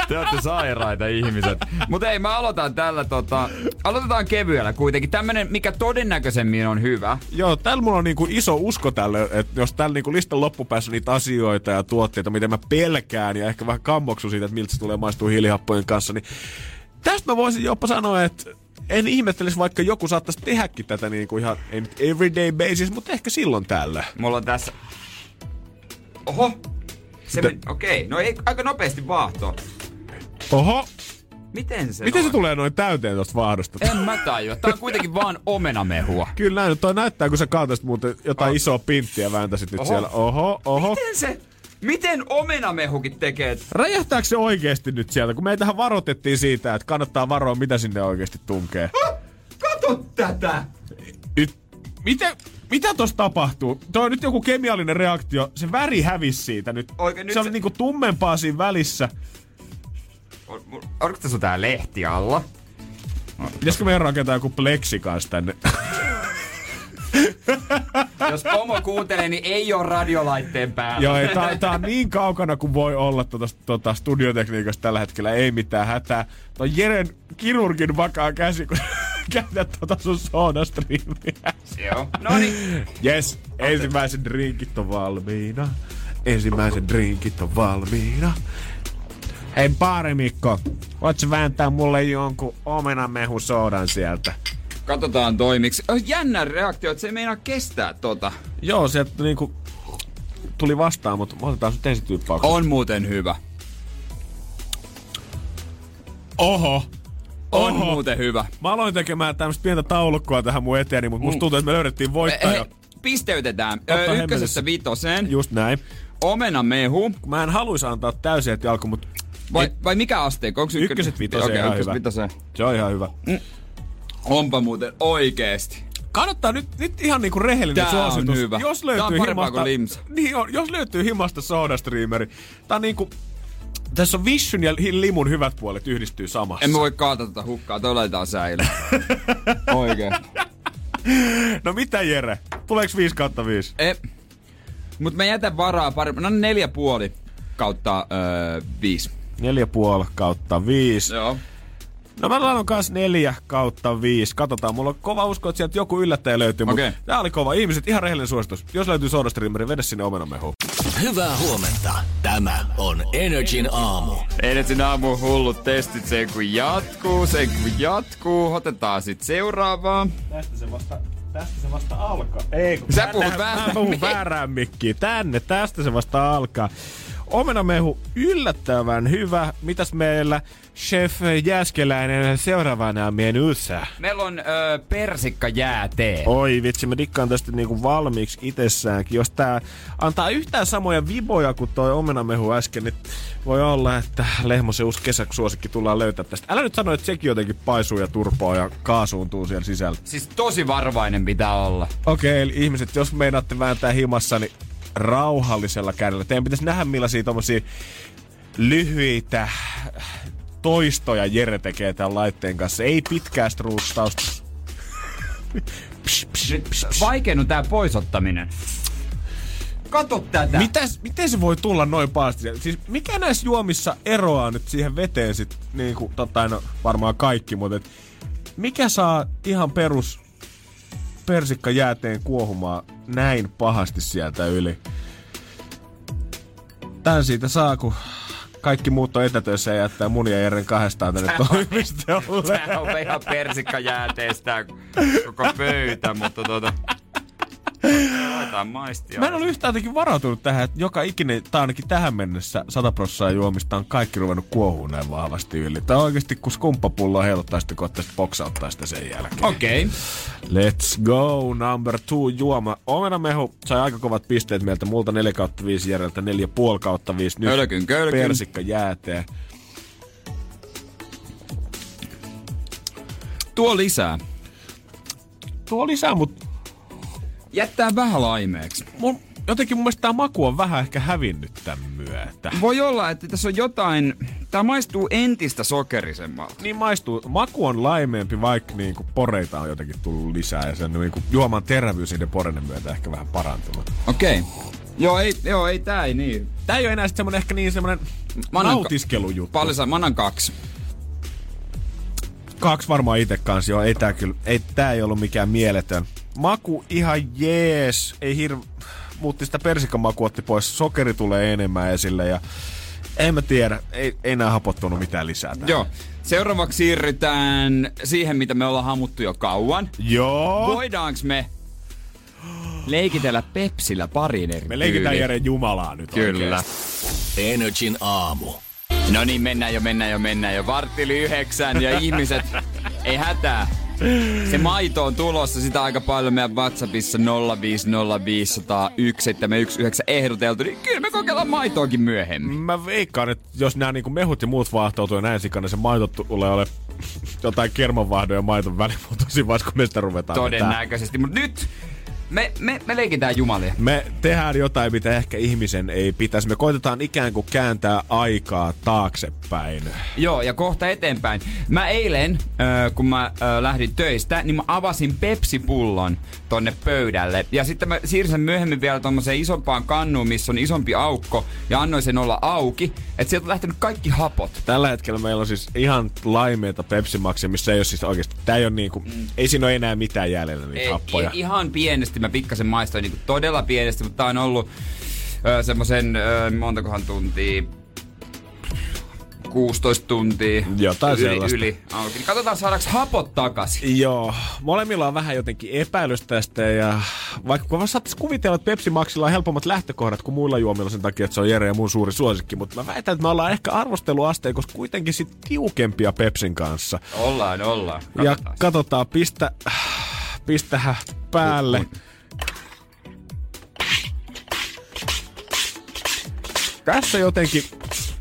Te olette sairaita ihmiset. Mutta ei, mä aloitan tällä tota... Aloitetaan kevyesti kevyellä kuitenkin. Tämmönen, mikä todennäköisemmin on hyvä. Joo, täällä mulla on niinku iso usko tälle, että jos täällä niinku listan loppupäässä niitä asioita ja tuotteita, mitä mä pelkään ja ehkä vähän kammoksu siitä, että miltä se tulee maistua hiilihappojen kanssa, niin tästä mä voisin jopa sanoa, että en ihmettelisi, vaikka joku saattaisi tehdäkin tätä niin kuin ihan, ei nyt everyday basis, mutta ehkä silloin täällä. Mulla on tässä... Oho! Se men... Okei, okay. no ei aika nopeasti vaahto. Oho! Miten se Miten noin? se tulee noin täyteen tosta vaahdosta? En mä tajua. Tää on kuitenkin vaan omenamehua. [laughs] Kyllä näin. Toi näyttää, kun sä kaataisit muuten jotain oh. isoa pinttiä vääntäisit nyt oho. siellä. Oho, oho. Miten se... Miten omenamehukin tekee? Räjähtääkö se oikeesti nyt sieltä? Kun meitähän varoitettiin siitä, että kannattaa varoa, mitä sinne oikeasti tunkee. Ha? Kato tätä! Nyt, miten, mitä tossa tapahtuu? Tuo on nyt joku kemiallinen reaktio. Se väri hävisi siitä nyt. Oikein, se nyt oli se... niinku tummempaa siinä välissä. Onko tässä tää lehti alla? Pitäisikö meidän rakentaa joku pleksikas tänne? Jos pomo kuuntelee, niin ei ole radiolaitteen päällä. Joo, ei, tää, tää on niin kaukana kuin voi olla tuota, tuota studiotekniikasta tällä hetkellä. Ei mitään hätää. Tuo Jeren kirurgin vakaa käsi, kun [laughs] käytät tuota sun soodastreamia. Joo, no niin. Yes, ensimmäisen drinkit on valmiina. Ensimmäisen drinkit on valmiina. Hei Mikko, voit sä vääntää mulle jonkun omenamehu soodan sieltä? Katsotaan toimiksi. Jännä reaktio, että se ei meinaa kestää tota. Joo, se niinku tuli vastaan, mutta otetaan nyt ensi tyyppauksen. On muuten hyvä. Oho. On Oho. muuten hyvä. Mä aloin tekemään tämmöistä pientä taulukkoa tähän mun eteeni, mutta musta tuntuu, että me löydettiin voittaja. He, pisteytetään. Ö, ykkösestä vitoseen. Just näin. Omena mehu. Mä en haluaisi antaa täysiä jalko, mutta vai, vai mikä asteikko? Onko ykkönen? Ykköset vitoseen okay, ihan hyvä. Vitoseen. Se on ihan hyvä. Mm. Onpa muuten oikeesti. Kannattaa nyt, nyt ihan niinku rehellinen Tää suositus. On hyvä. Jos löytyy Tää on himasta, niin on, jos löytyy himasta soodastreameri. Tää on niinku Tässä on Vishun ja limun hyvät puolet yhdistyy samassa. En mä voi kaataa tätä hukkaa, toi laitetaan säilöön. [laughs] Oikein. No mitä Jere? Tuleeko 5 kautta 5? E, mut mä jätän varaa pari, no neljä puoli kautta öö, viisi. Neljä puoli kautta 5. Joo. No mä laitan kanssa neljä kautta viisi. Katsotaan, mulla on kova usko, että sieltä joku yllättäjä löytyy. Okei. Okay. Tää oli kova. Ihmiset, ihan rehellinen suositus. Jos löytyy SodaStreameri, vedä sinne omenamehu. Hyvää huomenta. Tämä on Energin aamu. Ensin aamu hullut testit, se kun jatkuu, se kun jatkuu. Otetaan sit seuraavaa. Tästä se vasta, tästä se vasta alkaa. Ei, kun Sä puhut Mä puhun mikkiin. Tänne, tästä se vasta alkaa. Omenamehu yllättävän hyvä. Mitäs meillä chef Jäskeläinen seuraavana menussa? Meillä on öö, persikka jäätee. Oi vitsi, mä dikkaan tästä niinku valmiiksi itsessäänkin. Jos tää antaa yhtään samoja viboja kuin toi omenamehu äsken, niin voi olla, että Lehmosen uusi kesäsuosikki tullaan löytää tästä. Älä nyt sano, että sekin jotenkin paisuu ja turpoaa ja kaasuuntuu siellä sisällä. Siis tosi varovainen pitää olla. Okei, eli ihmiset, jos meinaatte vääntää himassa, niin rauhallisella kädellä. Teidän pitäisi nähdä millaisia tommosia lyhyitä toistoja Jere tekee tämän laitteen kanssa. Ei pitkää struustausta. Nyt vaikeinut tää poisottaminen. Kato tätä. Mitäs, miten se voi tulla noin pahasti? Siis mikä näissä juomissa eroaa nyt siihen veteen sit, niin kuin, totta no, varmaan kaikki, mutta et, mikä saa ihan perus persikka jääteen kuohumaan näin pahasti sieltä yli? Tän siitä saa, kun kaikki muut on etätöissä ja jättää mun ja Jeren kahdestaan tänne toimistolle. Tää on ihan persikka jääteestä koko pöytä, mutta tota... Laitetaan maistia. Mä en ole yhtään jotenkin varautunut tähän, että joka ikinen, tai ainakin tähän mennessä, 100 prosenttia juomista on kaikki ruvennut kuohuun näin vahvasti yli. Tai oikeasti kun skumppapulloa heiluttaa sitten, kun boksauttaa sitä sen jälkeen. Okei. Okay. Let's go, number two juoma. Omenamehu sai aika kovat pisteet meiltä, multa 4 kautta 5 järjeltä 4,5 kautta 5. Nyt Kölkyn, kölkyn. persikka jääteen. Tuo lisää. Tuo lisää, mutta Jättää vähän laimeeksi. mun, jotenkin mun mielestä tää maku on vähän ehkä hävinnyt tämän myötä. Voi olla, että tässä on jotain... Tää maistuu entistä sokerisemmalta. Niin maistuu. Maku on laimeempi, vaikka niinku poreita on jotenkin tullut lisää ja sen niinku juoman terävyys niiden poreiden myötä ehkä vähän parantunut. Okei. Okay. Joo, ei, joo, ei tää ei niin. Tää ei ole enää sit semmonen ehkä niin semmonen nautiskelujuttu. Paljon saa? Mä annan kaksi. Kaksi varmaan itse kanssa, joo. Ei tää kyllä, ei tää ei ollut mikään mieletön. Maku ihan jees. Ei hir... Muutti sitä persikkamakua otti pois. Sokeri tulee enemmän esille ja en mä tiedä. Ei, ei nää hapottunut mitään lisää tähän. Joo. Seuraavaksi siirrytään siihen, mitä me ollaan hamuttu jo kauan. Joo. Voidaanko me leikitellä Pepsillä parin eri Me leikitään? Jere Jumalaa nyt Kyllä. oikeesti. Energin aamu. No niin, mennään jo, mennään jo, mennään jo. Vartti yli yhdeksän ja ihmiset, ei hätää. Se maito on tulossa sitä aika paljon meidän WhatsAppissa 050501719 ehdoteltu, niin kyllä me kokeillaan maitoakin myöhemmin. Mä veikkaan, että jos nämä niinku mehut ja muut vaahtoutuu näin sikana, se maito tulee ole [laughs] jotain kermanvahdon ja maiton välimuotoisia vaiheessa, kun me sitä ruvetaan. Todennäköisesti, mutta nyt me, me, me leikitään jumalia. Me tehdään jotain, mitä ehkä ihmisen ei pitäisi. Me koitetaan ikään kuin kääntää aikaa taaksepäin. Joo, ja kohta eteenpäin. Mä eilen, äh, kun mä äh, lähdin töistä, niin mä avasin Pepsi-pullon tonne pöydälle. Ja sitten mä siirsin myöhemmin vielä tommoseen isompaan kannuun, missä on isompi aukko, ja annoin sen olla auki. Että sieltä on lähtenyt kaikki hapot. Tällä hetkellä meillä on siis ihan laimeita Pepsi Maxia, missä ei ole siis oikeasti, tää ei ole niinku, mm. ei siinä ole enää mitään jäljellä niitä Ei, happoja. i- ihan pienesti, mä pikkasen maistoin niin todella pienesti, mutta tää on ollut ö, semmosen, ö, montakohan tuntia, 16 tuntia Jotain yli, sellaista. yli auki. Niin katsotaan saadaanko hapot takaisin. Joo, molemmilla on vähän jotenkin epäilys tästä ja vaikka kun saattaisi kuvitella, että Pepsi Maxilla on helpommat lähtökohdat kuin muilla juomilla sen takia, että se on Jere ja mun suuri suosikki, mutta mä väitän, että me ollaan ehkä arvosteluasteikossa kuitenkin sit tiukempia Pepsin kanssa. Ollaan, ollaan. Ja Katsotaan. katsotaan, pistä, pistähän päälle. Tässä jotenkin,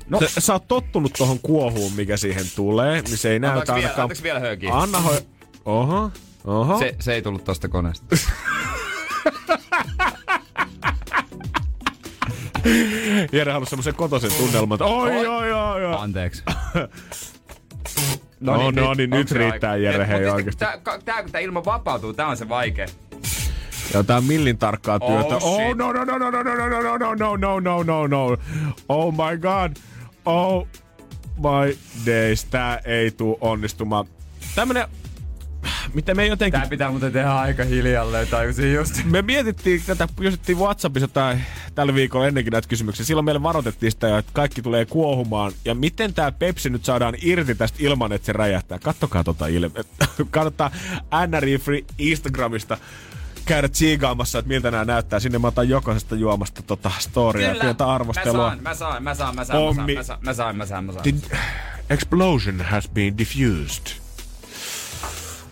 no. sä, sä oot tottunut tohon kuohuun, mikä siihen tulee, niin se ei näytä ainakaan... antaaks vielä höökiä? Anna ho... Oho, oho. Se, se ei tullut tosta koneesta. [laughs] Jere halusi semmoisen kotoisen tunnelman. että Oi, oi, oi, oi. oi. Anteeksi. No, no niin, nyt onks se riittää, aika? Jere, hei mut oikeesti. Tää, tää, kun tää ilma vapautuu, tää on se vaikea. Ja tää on millin tarkkaa Oh, työtä. Oh, shit. no, no, no, no, no, no, no, no, no, no, no, no, no, no. Oh my god. Oh my days. Tää ei tuu onnistumaan. Tämmönen, mitä me jotenkin... Tää pitää muuten tehdä aika hiljalleen, tajusin just. Me mietittiin tätä, kysyttiin Whatsappissa tai tällä viikolla ennenkin näitä kysymyksiä. Silloin meille varoitettiin sitä, jo, että kaikki tulee kuohumaan. Ja miten tämä Pepsi nyt saadaan irti tästä ilman, että se räjähtää? Kattokaa tota ilmettä. Kannattaa NRI Free Instagramista käydä tsiigaamassa, että miltä nämä näyttää. Sinne mä otan jokaisesta juomasta tota storia ja pientä arvostelua. Mä saan, mä saan, mä saan, mä saan, Pommi. mä saan, mä saan, mä saan, mä saan. The explosion has been diffused.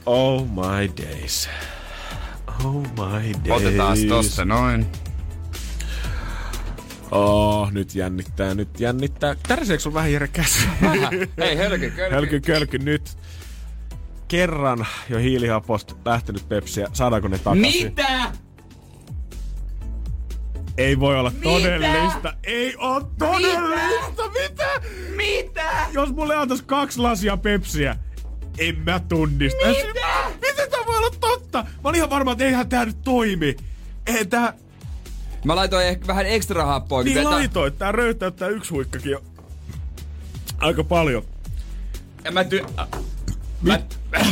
Oh my days. Oh my days. Otetaan tosta noin. Oh, nyt jännittää, nyt jännittää. Tärseekö sun vähän Jere käsi? Hei, hölky, kölky. Hölky, kölky, nyt. Kerran jo hiilihaposta lähtenyt pepsiä. Saadaanko ne takaisin? Mitä? Ei voi olla todellista. Ei oo todellista. Mitä? Mitä? Jos mulle antais kaksi lasia pepsiä, en mä tunnista. Mitä? Miten tää voi olla totta? Mä olin ihan varma, että eihän tää nyt toimi. Ei tää... Mä laitoin ehkä vähän ekstra happoa. Niin laitoit. Tää röytäyttää yksi huikkakin jo. Aika paljon. En mä ty... Mä... [laughs]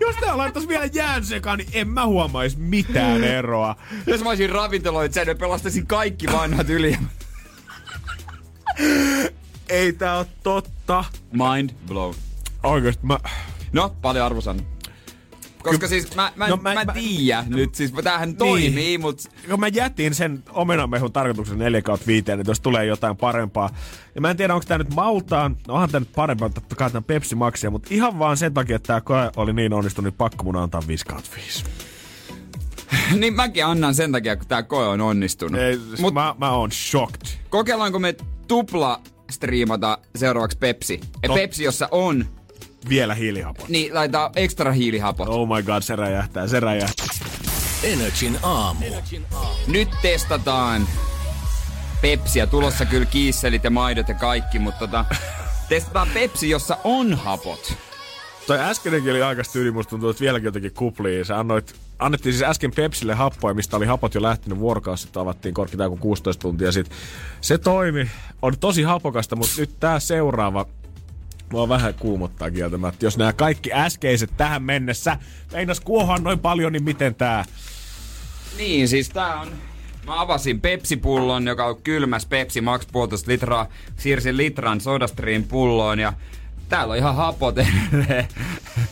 Jos tää laittais vielä jään sekaan, niin en mä huomais mitään eroa. Jos mä olisin ravintoloitsija, niin pelastaisin kaikki vanhat yli. Ei tää oo totta. Mind blown. Oikeesti mä... No, paljon arvosan. Koska siis mä, mä, No no, mä- mä, mä, tiedä nyt, siis tämähän toimii, Niin. mut kun mä jätin sen omenamehun tarkoituksen 4 kautta 5, että jos tulee jotain parempaa. Ja mä en tiedä, onko tää nyt maltaan. No onhan tää nyt parempaa, totta kai tää on Pepsi Maxia, mutta ihan vaan sen takia, että koe oli niin onnistunut, niin pakko mun antaa 5 kautta 5. [laughs] niin mäkin annan sen takia, kun tää koe on onnistunut. Ei, Mut, Mut mä, mä oon shocked. kokeillaanko me tupla striimata seuraavaksi Pepsi? No. Pepsi, jossa on, Vielä hiilihapot. niin laitetaan ekstra hiilihapot. Oh my god, se räjähtää, se räjähtää. Energin aamu. Nyt testataan Pepsiä. Tulossa kyllä kiisselit ja maidot ja kaikki, mutta tota, [laughs] testataan Pepsi, jossa on hapot. Toi äskenenkin oli aika tyyli, musta tuntuu, että vieläkin jotenkin kuplii. Sä annoit, annettiin siis äsken Pepsille happoja, mistä oli hapot jo lähtenyt vuorokausi sitten avattiin korkeintaan kuin 16 tuntia sitten. Se toimi, on tosi hapokasta, mutta nyt tää seuraava, Mua vähän kuumottaa kieltämättä. Jos nämä kaikki äskeiset tähän mennessä meinas kuohua noin paljon, niin miten tää? Niin, siis tää on... Mä avasin Pepsi-pullon, joka on kylmäs Pepsi Max puolitoista litraa. Siirsin litran SodaStream pulloon ja täällä on ihan hapot edelleen.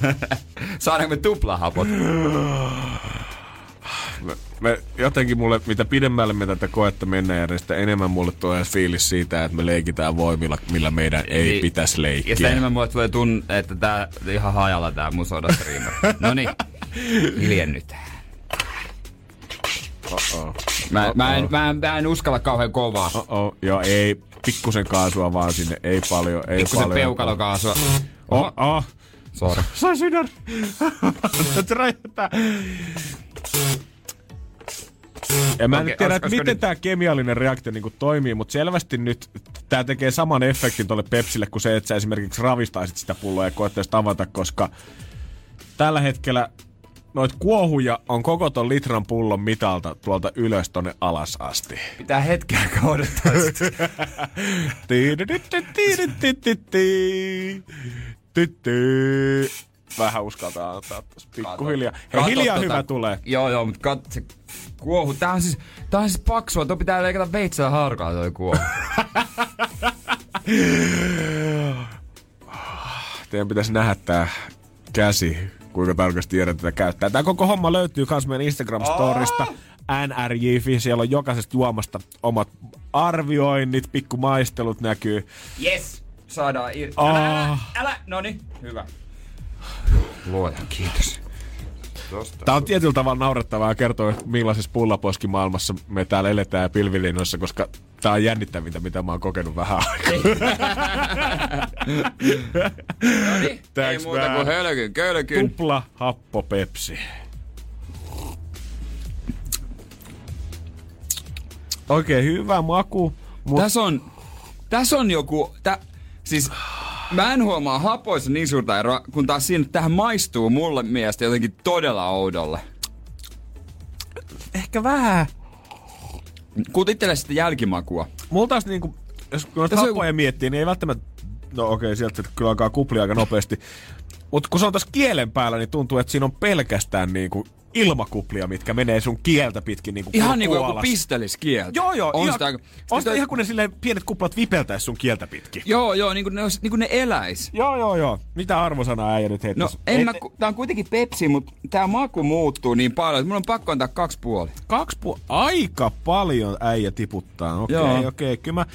[laughs] Saadaanko me tuplahapot? [gasps] Me, me, jotenkin mulle, mitä pidemmälle me tätä koetta mennään, niin sitä enemmän mulle tulee fiilis siitä, että me leikitään voimilla, millä meidän ei Niin. pitäisi leikkiä. Ja sitä enemmän mulle tulee tunne, että tää ihan hajalla tää mun SodaStreamer. Noniin, [laughs] hiljennytään. Oh-oh. Mä, mä, en, mä, en, mä en uskalla kauhean kovaa. Oh, joo, ei pikkusen kaasua vaan sinne, ei paljon, ei Pikkusen paljon. peukalokaasua. Oh, oh. Sorry. Sai sydän. Se räjähtää. Ja mä en nyt tiedä, olis- että miten nyt- tämä kemiallinen reaktio niinku toimii, mutta selvästi nyt tämä tekee saman efektin tuolle Pepsille kuin se, että sä esimerkiksi ravistaisit sitä pulloa ja koettaisit avata, koska tällä hetkellä noit kuohuja on koko ton litran pullon mitalta tuolta ylös tonne alas asti. Pitää hetken aikaa odottaa. Vähän uskaltaa antaa tossa pikkuhiljaa. Hei, hiljaa hyvä tulee. Joo, joo, mutta kat, se kuohu. Tää on siis, tää on siis paksua. Tuo pitää leikata veitsellä harkaa toi kuohu. [laughs] Teidän pitäisi nähdä tää käsi, kuinka tarkasti Jere tätä käyttää. Tää koko homma löytyy myös meidän Instagram-storista. NRJ.fi, siellä on jokaisesta juomasta omat arvioinnit, pikkumaistelut näkyy. yes! Saadaan ir... Ah. Älä, älä, älä. Noni, hyvä. Luoja, kiitos. Tää on tietyllä tavalla naurettavaa kertoa, että millaisessa pullaposkimaailmassa me täällä eletään pilvilinnoissa, koska tää on jännittävintä, mitä mä oon kokenut vähän aikaa. Noni, ei Thanks, muuta kuin hölkyn, kölkyn. Tupla happo Pepsi. Oikein hyvä maku. Mut... Tässä on, tässä on joku, tä, siis mä en huomaa hapoissa niin suurta eroa, kun taas siinä, tähän maistuu mulle mielestä jotenkin todella oudolle. Ehkä vähän. Kutittele sitä jälkimakua. Mulla taas niinku, jos kun on hapoja miettii, niin ei välttämättä... No okei, okay, sieltä kyllä alkaa kuplia aika nopeasti. Mutta kun se on tässä kielen päällä, niin tuntuu, että siinä on pelkästään niinku ilmakuplia, mitkä menee sun kieltä pitkin niinku Ihan niinku kurkku joku pistelis kieltä. Joo, joo. On ihan, sitä, on sitä ihan kun ne silleen pienet kuplat vipeltäis sun kieltä pitkin. Joo, joo, niin kuin ne, niin kuin ne eläis. Joo, joo, joo. Mitä arvosanaa äijä nyt heittäis? No, en mä, ku- tää on kuitenkin Pepsi, mutta tää maku muuttuu niin paljon, että mulla on pakko antaa kaksi puoli. Kaksi pu- Aika paljon äijä tiputtaa. Okei, Joo. okei. Okay. Kyllä mä,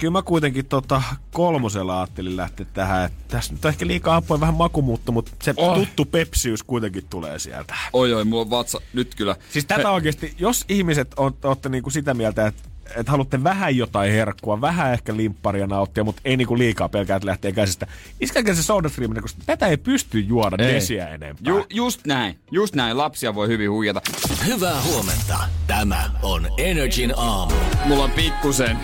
kyllä mä kuitenkin tota kolmosella ajattelin lähteä tähän. Et Tässä nyt on ehkä liikaa happoja vähän makumuutta, mutta se Oh. tuttu pepsiys kuitenkin tulee sieltä. Oi, oi, mulla on vatsa nyt kyllä. Siis tätä oikeasti, jos ihmiset on, olette niinku sitä mieltä, että et haluatte vähän jotain herkkua, vähän ehkä limpparia nauttia, mutta ei niinku liikaa pelkää, että lähtee käsistä. Iskääkää se SodaStreamina, koska tätä ei pysty juoda Ei. desiä enempää. Ju, just näin, just näin. Lapsia voi hyvin huijata. Hyvää huomenta. Tämä on Energin aamu. Mulla on pikkusen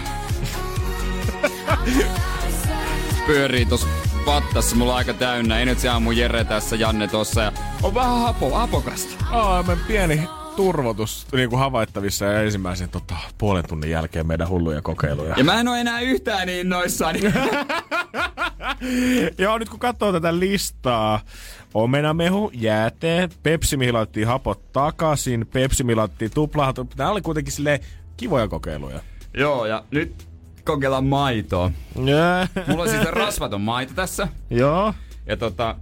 pyörii tos vattassa, mulla on aika täynnä. Ei nyt se aamu Jere tässä, Janne tossa ja on vähän hapo, hapokasta. Aamen pieni turvotus niin kuin havaittavissa ja ensimmäisen tota, puolen tunnin jälkeen meidän hulluja kokeiluja. Ja mä en oo enää yhtään niin noissani. [laughs] Joo, nyt kun katsoo tätä listaa, omenamehu, jääteet, Pepsi, mihin laitettiin hapot takaisin, Pepsi, mihin laitettiin tuplahatu. Nämä oli kuitenkin silleen kivoja kokeiluja. Joo, ja nyt kokeillaan maitoa. Mulla on siis rasvaton maito tässä. Joo. Ja tota...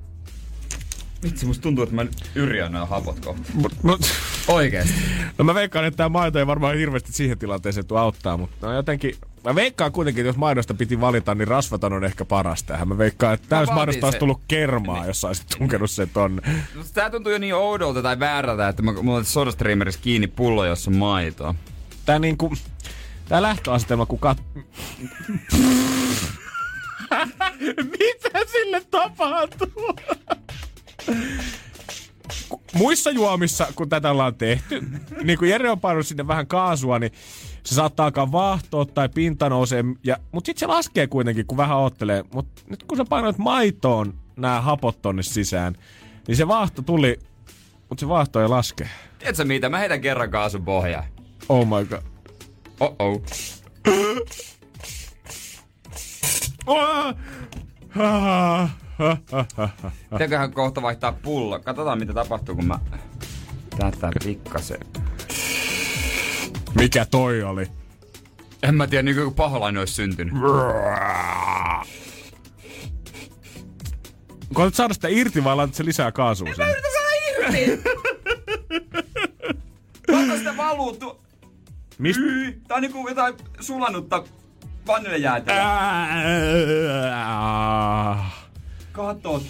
Vitsi, musta tuntuu, että mä yrjään nämä hapot kohta. Mut, Oikeesti. no mä veikkaan, että tämä maito ei varmaan hirveästi siihen tilanteeseen tuu auttaa, mutta no jotenkin... Mä veikkaan kuitenkin, että jos maidosta piti valita, niin rasvaton on ehkä paras tähän. Mä veikkaan, että täysmaidosta valtin olisi tullut kermaa, jos olisit tunkenut sen tonne. Tää tuntuu jo niin oudolta tai väärältä, että mä, mulla on SodaStreamerissä kiinni pullo, jossa on maitoa. Tää niinku... Tää lähtöasetelma, kun kat... Mitä sille tapahtuu? Muissa juomissa, kun tätä ollaan tehty, niin kun Jere on painanut sinne vähän kaasua, niin se saattaa alkaa vaahtoa tai pinta nousee. Ja, mutta sitten se laskee kuitenkin, kun vähän ottelee. Mutta nyt kun sä painoit maitoon nämä hapot tonne sisään, niin se vaahto tuli, mutta se vaahto ei laske. Tiedätkö mitä? Mä heitän kerran kaasun pohjaan. Oh my god. Oh-oh. Pitäköhän kohta vaihtaa pullo. Katsotaan mitä tapahtuu, kun mä tätä pikkasen. Mikä toi oli? En mä tiedä, niin kuin paholainen olisi syntynyt. Koetat saada sitä irti vai laitat se lisää kaasua sinne? Mitä sä irti? [laughs] Laita sitä valuu tu... Mist? Hyi, Tää on niinku jotain sulanutta vaniljajäätelöä. Katot.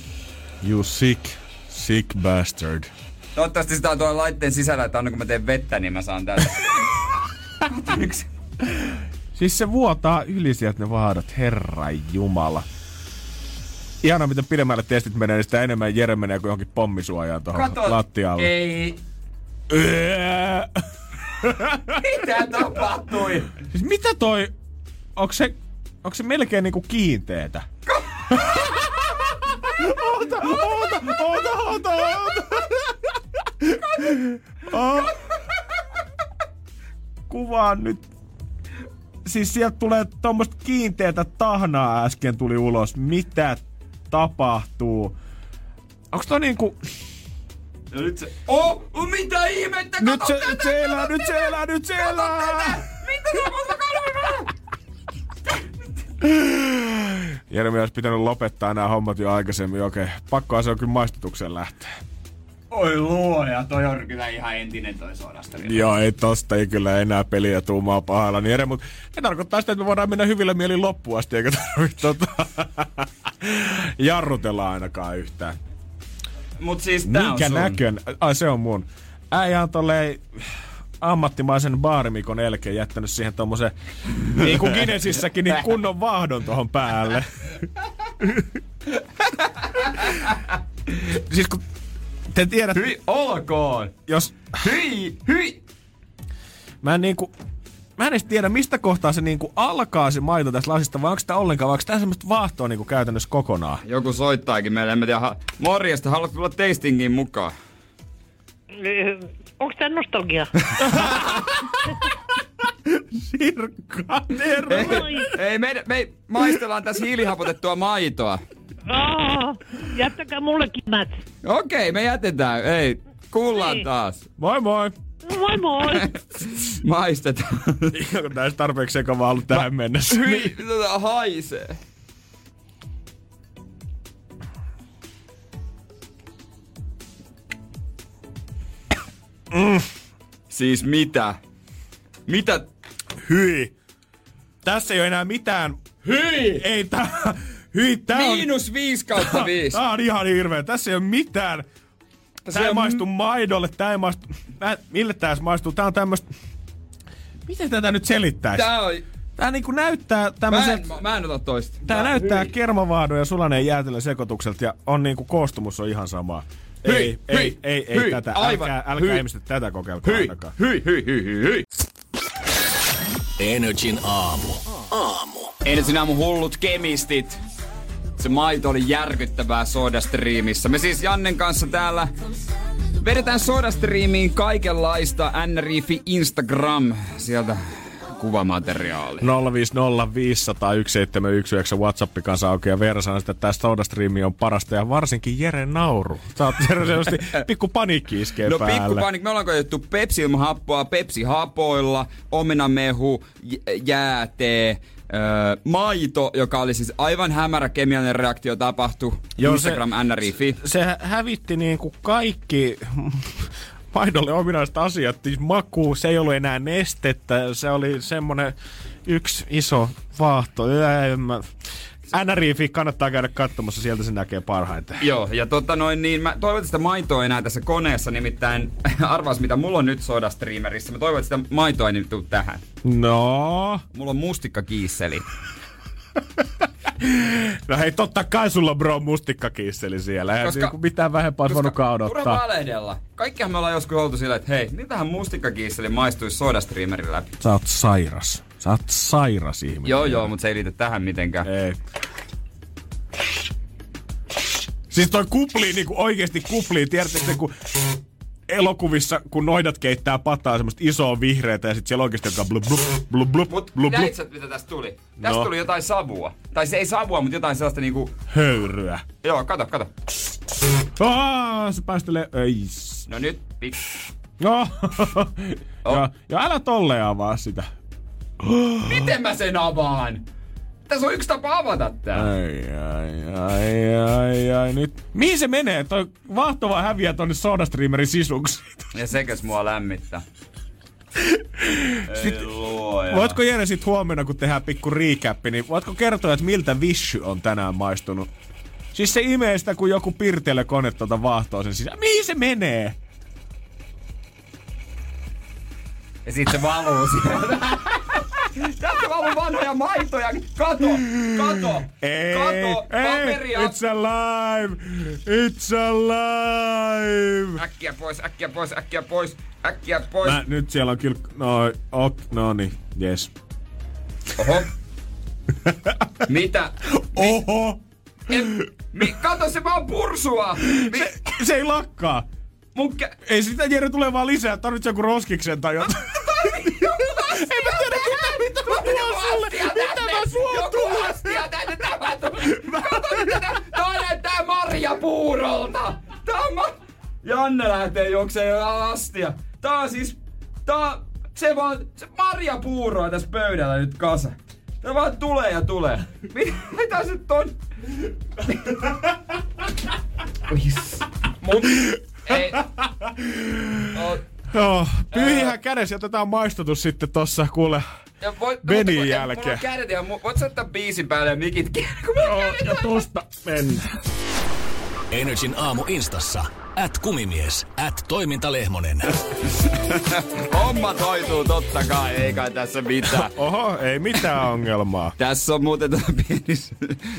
You sick, sick bastard. Toivottavasti sitä on tuolla laitteen sisällä, että aina kun mä teen vettä, niin mä saan täältä. [laughs] Siis se vuotaa yli sieltä ne vaadat, herra jumala. Ihana, miten pidemmälle testit menee, niin sitä enemmän Jere menee kuin johonkin pommisuojaan tuohon lattialle. Ei. Mitä tapahtui? Siis mitä toi... Onks se... Onks se melkein niinku kiinteetä? oota, oota, oota, oota, oota. Oh. Kuvaan nyt. Siis sieltä tulee tommoista kiinteätä tahnaa äsken tuli ulos. Mitä tapahtuu? Onks toi niinku... Ja nyt se... Oh, oh mitä ihmettä? Nyt se, tätä, nyt se elää, nyt se elää, nyt se elää! Mitä olisi pitänyt lopettaa nämä hommat jo aikaisemmin. Okei, pakkoa se on kyllä maistutukseen lähteä. Oi luoja, toi on kyllä ihan entinen toi sodasta. Joo, ei tosta ei kyllä enää peliä tuumaa pahalla. Niin eri, mutta se tarkoittaa sitä, että me voidaan mennä hyvillä mielin loppuun asti, eikä tarvitse tota, [laughs] jarrutella ainakaan yhtään. Mut siis tää Minkä on sun. näkön? Ai se on mun. Äijä on tolleen ammattimaisen baarimikon elkeen jättänyt siihen tommosen, niin kuin Guinnessissäkin, niin kunnon vahdon tohon päälle. [laughs] siis kun te tiedät, Hyi, olkoon. jos Hyi, hyi. mä en niinku, mä en edes tiedä, mistä kohtaa se niinku alkaa se maito tässä lasista, vai onko sitä ollenkaan, vai onko tämä semmoista vaahtoa niinku käytännössä kokonaan? Joku soittaakin meille, en mä tiedä. Ha- Morjesta, haluatko tulla tastingiin mukaan? Onko tämä nostalgia? [laughs] Sirkka, terve! Ei, ei me, me maistellaan tässä hiilihapotettua maitoa. Aa, jättäkää mullekin mät. Okei, me jätetään. Ei, kuullaan Niin. taas. Moi moi! Moi moi! [laughs] Maistetaan. Onko näistä tarpeeksi sekavaa ollut tähän mennessä? Hyi, tota haisee. Siis mitä? Mitä? Hyi! Tässä ei ole enää mitään... Hyi! Ei tää... Hyi, tää on... Miinus 5 kautta 5. [laughs] Tää on ihan hirveä. Tässä ei ole mitään... Tää ei on- maistu maidolle, tää ei maistu... Mä, mille tää edes maistuu? Tää on tämmöstä... Miten tätä nyt selittäisi? Tää on... Tää niinku näyttää Mä tämmösen... en, mä, mä en ota toista. Tää näyttää kermavaadon ja sulaneen jäätelön sekoitukselta ja on niinku koostumus on ihan sama. Hyi, ei, ei, hyi, ei, ei, hyi, tätä. aivan, älkää, älkää hyi. ihmiset tätä kokeilkaa Hyi, ainakaan. hyi, hyi, hyi, hyi, hyi. Energin aamu. Aamu. Ensin aamu hullut kemistit. Se maito oli järkyttävää sodastriimissä. Me siis Jannen kanssa täällä vedetään sodastriimiin kaikenlaista NRIFI Instagram. Sieltä kuvamateriaali. 050501719 WhatsApp kanssa auki ja Veera sanoi, että tämä Sodastriimi on parasta ja varsinkin Jere nauru. Sä oot selvästi pikku paniikki iskee No päälle. pikkupanik, me ollaan koitettu Pepsi ilman happoa, Pepsi hapoilla, omenamehu, jäätee, öö, maito, joka oli siis aivan hämärä kemiallinen reaktio tapahtui. Joo, Instagram NRIFI. Se hä- hävitti niin kuin kaikki [laughs] maidolle ominaiset asiat. Siis maku, se ei ollut enää nestettä. Se oli semmonen yksi iso vaahto. Mä- NRIFI kannattaa käydä katsomassa, sieltä se näkee parhaiten. Joo, ja tota noin niin, mä toivon, että sitä maitoa enää tässä koneessa, nimittäin [laughs] arvaas mitä mulla on nyt sodastreamerissä. Mä toivon, että sitä maitoa ei nyt tuu tähän. No, Mulla on mustikkakiisseli. [laughs] no hei totta kai sulla on bro mustikkakiisseli siellä. Eihän Koska- niinku mitään vähempää olisi voinutkaan turha odottaa. valehdella. Kaikkihan me ollaan joskus oltu silleen, että hei, miltähän mustikkakiisseli maistuisi sodastreamerin läpi. Sä oot sairas. Sä oot sairas ihminen. Joo, joo, mutta se ei liity tähän mitenkään. Ei. Siis toi kuplii niinku oikeesti kuplii. Tiedättekö te, kun elokuvissa, kun noidat keittää pataa semmoista isoa vihreätä ja sit siellä oikeesti alkaa blub blub blub blub Mut blub blub näit mitä tästä tuli? Tästä No. tuli jotain savua. Tai se ei savua, mutta jotain sellaista niinku... höyryä. Joo, kato, kato. Aa, se päästelee... Ei. s- No nyt, pik. No. [laughs] Oh. ja, ja älä tolleen avaa sitä. [gasps] Miten mä sen avaan? Tässä on yksi tapa avata tää. Ai, ai, ai, ai, ai, nyt. Mihin se menee? Toi vahtova häviää tonne SodaStreamerin sisuksi. [laughs] Ja sekäs mua lämmittää. [laughs] Luoja. Voitko Jere sit huomenna, kun tehdään pikku recap, niin voitko kertoa, että miltä Vishy on tänään maistunut? Siis se imee sitä, kun joku pirteelle kone tuota vaahtoa sen sisään. Mihin se menee? Ja sit se valuu sieltä. [laughs] Tästä valuu vanhoja maitoja. Kato, kato, Ei, kato, paperia. ei, it's alive, it's alive. Äkkiä pois, äkkiä pois, äkkiä pois, äkkiä pois. Mä, nyt siellä on kyllä, no, ok, no niin, yes. Oho. Mitä? Oho! En, mi, kato, se vaan pursua. Mi, Se, se ei lakkaa. mun kä- Ei sitä Jere tulee vaan lisää, tarvitsee joku roskiksen tai jotain. [laughs] Tiedä, mitä, mitä mä tuon sulle. Mitä mä suon tulle? astia tänne tapahtuu. Kato tätä. Tää näyttää marjapuurolta. Tää on ma... Janne lähtee juokseen astia. Tää on siis... Tää on... Se vaan... Se marjapuuroa tässä pöydällä nyt kasa. Tää vaan tulee ja tulee. Mit- Mitä se nyt on? Mun... Ei. Joo, pyyhihä kädessä ja otetaan maistutus sitten tossa, kuule. Ja voi, Benin mutta jälkeen. Mulla on kädet ihan... mu- Voit sä ottaa biisin päälle ja mikit kiinni, [laughs] kun mulla on kädet Ja tosta mennään. Energin aamu instassa. At kumimies, at toimintalehmonen. [laughs] Hommat hoituu totta kai, ei kai tässä mitään. [laughs] Oho, ei mitään ongelmaa. [laughs] Tässä on muuten tämä pieni...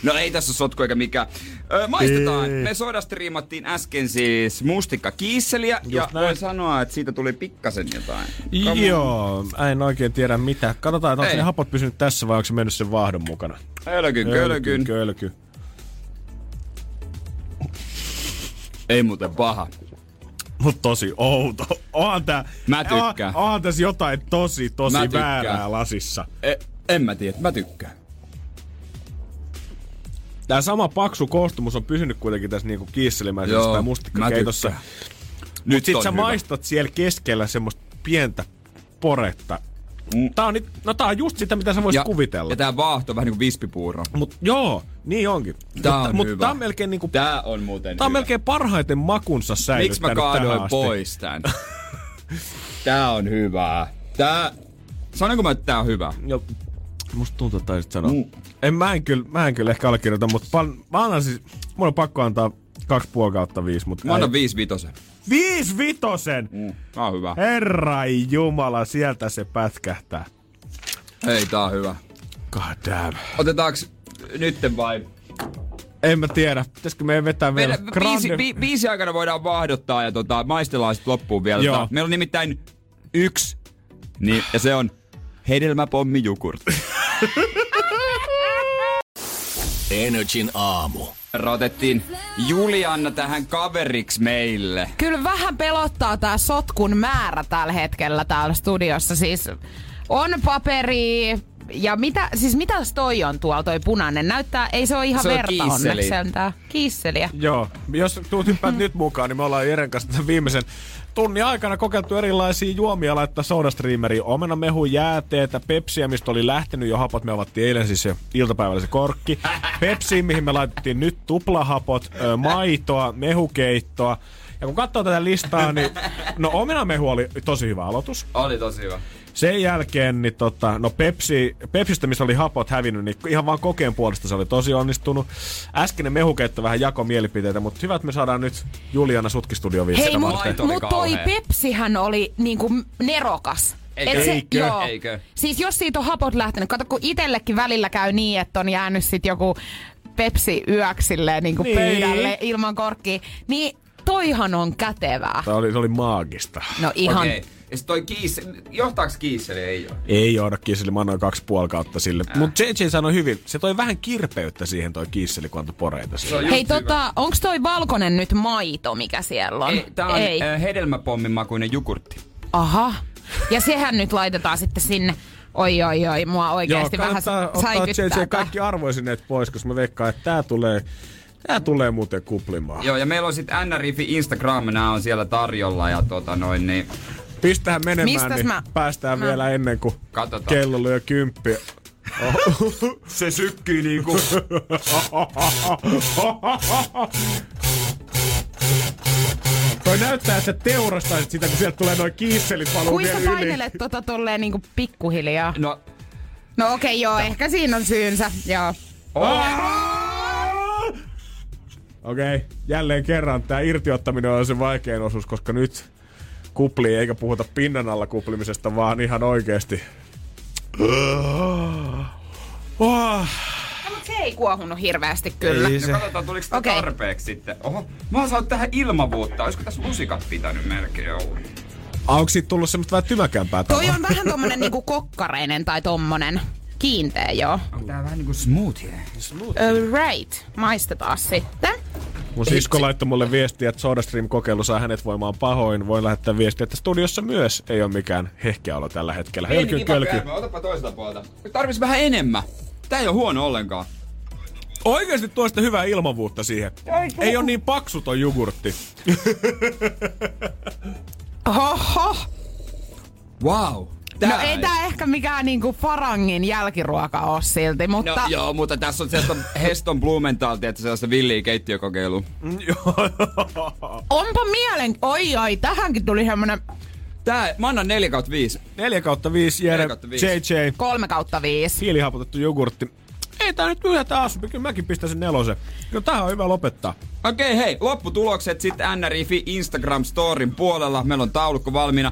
No ei tässä ole sotku eikä mikään. Ö, maistetaan. Ei. Me sodastriimattiin äsken siis mustikka kiisseliä. Ja näin. voin sanoa, että siitä tuli pikkasen jotain. On. Joo, en oikein tiedä mitä. Katsotaan, että onko Ei. ne hapot pysynyt tässä vai onko se mennyt sen vahdon mukana. Kölkyn, kölkyn. Kölky. Muuten paha. Mut tosi outo. Onhan tää... Mä tykkään. On, onhan tässä jotain tosi, tosi Mä tykkään. väärää lasissa. E, en mä tiedä, mä tykkään. Tää sama paksu koostumus on pysynyt kuitenkin tässä niinku kiisselimäisessä tai mustikkakeitossa. Nyt Nyt sit sä hyvä. maistat siellä keskellä semmoista pientä poretta. Mm. Tää on, nyt, no tää on just sitä, mitä sä voisit Ja, kuvitella. ja tää vaahto on vähän niinku vispipuuro. Mut joo, niin onkin. Tää mutta, on mutta hyvä. tää on melkein niinku... Tää on muuten Tää on hyvä. melkein parhaiten makunsa säilyttänyt Miksi mä tähän kaadoin pois tän? [laughs] tää on hyvää. Tää... Sanonko mä, että tää on hyvä? Jo, musta tuntuu, että taisit sanoa. Mm. En, mä, en kyllä, mä en kyllä ehkä allekirjoita, mutta pan, mä annan siis, mun on pakko antaa kaksi puoli kautta viisi, mutta Mä annan viisi vitosen. Viisi vitosen! Mm, tää on hyvä. Herrai Jumala, sieltä se pätkähtää. Hei, tää on hyvä. God damn. Otetaanko nytten vai? En mä tiedä, pitäisikö meidän vetää vielä Meillä biisi, bi, biisi aikana voidaan vaahdottaa ja tota, maistellaan sitten loppuun vielä. Joo. Tota, meillä on nimittäin yksi, niin, ja se on hedelmäpommi jukurt. [laughs] Energin aamu. Otettiin Julianna tähän kaveriksi meille. Kyllä vähän pelottaa tää sotkun määrä tällä hetkellä täällä studiossa. Siis on paperi ja mitä, siis mitäs toi on tuolla toi punainen? Näyttää, ei se ole ihan Se on verta kiisseli. onneksi sentään. Kiisseliä. Joo, jos tuut hyppäät nyt mukaan, niin me ollaan Jeren kanssa tämän viimeisen tunnin aikana kokeiltu erilaisia juomia laittaa sodastreameriin. Omenamehu, jääteetä, pepsiä, mistä oli lähtenyt jo hapot. Me avattiin eilen siis se iltapäivällä se korkki. Pepsi, mihin me laitettiin nyt tuplahapot, maitoa, mehukeittoa. Ja kun katsoo tätä listaa, niin no omenamehu oli tosi hyvä aloitus. Oli tosi hyvä. Sen jälkeen, niin tota, no Pepsi, Pepsistä, missä oli hapot hävinnyt, niin ihan vaan kokeen puolesta se oli tosi onnistunut. Äskeinen mehukeitto vähän jako mielipiteitä, mutta hyvä, että me saadaan nyt Juliana Sutkistudio Hei, viimeistä mut, toi. Pepsihän oli niinku nerokas. Eikö? Et se, Eikö? Joo. Eikö? Siis jos siitä on hapot lähtenyt, kato kun itellekin välillä käy niin, että on jäänyt sit joku Pepsi yöksi silleen niinku Niin. pöydälle ilman korkkia, niin toihan on kätevää. Tämä oli, se oli maagista. No ihan. Okei. Ja sit toi kiis... Johtaaks kiisseli? Ei oo. Ei johda kiisseli, mä annoin kaksi puoli kautta sille. Äh. Mutta JJ sanoi hyvin, se toi vähän kirpeyttä siihen toi kiisseli, kun antoi poreita just Hei hyvä. tota, onks toi valkoinen nyt maito, mikä siellä on? Ei, tää on Ei. Äh, hedelmäpommin makuinen jogurtti. Aha. Ja sehän nyt laitetaan sitten sinne. Oi, oi, oi, mua Joo, oikeasti vähän kannattaa ottaa säikyttää. JJ kaikki arvoisineet pois, koska mä veikkaan, että tää tulee, tää tulee muuten kuplimaan. Joo, ja meillä on sitten NRIFi Instagram, nämä on siellä tarjolla ja tota noin, niin Pistähän menemään, Mistäs niin mä- päästään mä- vielä ennen kuin Katsotaan. kello lyö kymppi. [laughs] se sykkii niinku... [laughs] Toi näyttää, että sä teurastaisit sitä, kun sieltä tulee noin kiisselit valuu Kuinka vielä yli. painelet tota tolleen niinku pikkuhiljaa? No, No okei, okay, joo, ehkä siinä on syynsä, joo. Okei, okay, jälleen kerran tämä irtiottaminen on se vaikein osuus, koska nyt kupli eikä puhuta pinnan alla kuplimisesta, vaan ihan oikeesti. Oh, No, se ei kuohunut hirveästi kyllä. Ei no se. katsotaan tuliko sitä Okei. tarpeeksi sitten. Oho, mä oon saanut tähän ilmavuutta. Olisiko tässä lusikat pitänyt melkein olla? Onko siitä tullut semmoista vähän tymäkämpää Toi tavaa? on vähän tommonen niinku kokkareinen tai tommonen kiinteä, joo. Onko tää vähän niinku smoothie? Uh, right, maistetaan sitten. Mun sisko laittoi mulle viestiä, että SodaStream-kokeilu saa hänet voimaan pahoin. Voin lähettää viestiä, että studiossa myös ei ole mikään hehkeä olo tällä hetkellä. Hölky, kölky. Otapa toiselta puolelta. Tarvis vähän enemmän. Tää ei oo huono ollenkaan. Oikeesti tuo sitä hyvää ilmavuutta siihen. Ei ole niin paksu toi jogurtti. Oho! [laughs] Wow. No ei tää ehkä mikään niinku Farangin jälkiruoka oo silti, No mutta... joo, mutta tässä on sellaista [laughs] Heston Blumenthaltia, että sellaista villiä keittiökokeilua. Onpa mielen... Oi oi, tähänkin tuli semmonen Tää, mä annan 4 kautta 5. 4 kautta 5, Jere, 4 kautta viisi. JJ, kolme kautta viisi. hiilihapotettu jogurtti. Ei tää nyt yhä taas, kyllä mäkin pistän sen nelosen. Kyllä tähän on hyvä lopettaa. Okei, okay, hei, lopputulokset sitten NRIFI Instagram-storin puolella. Meillä on taulukko valmiina.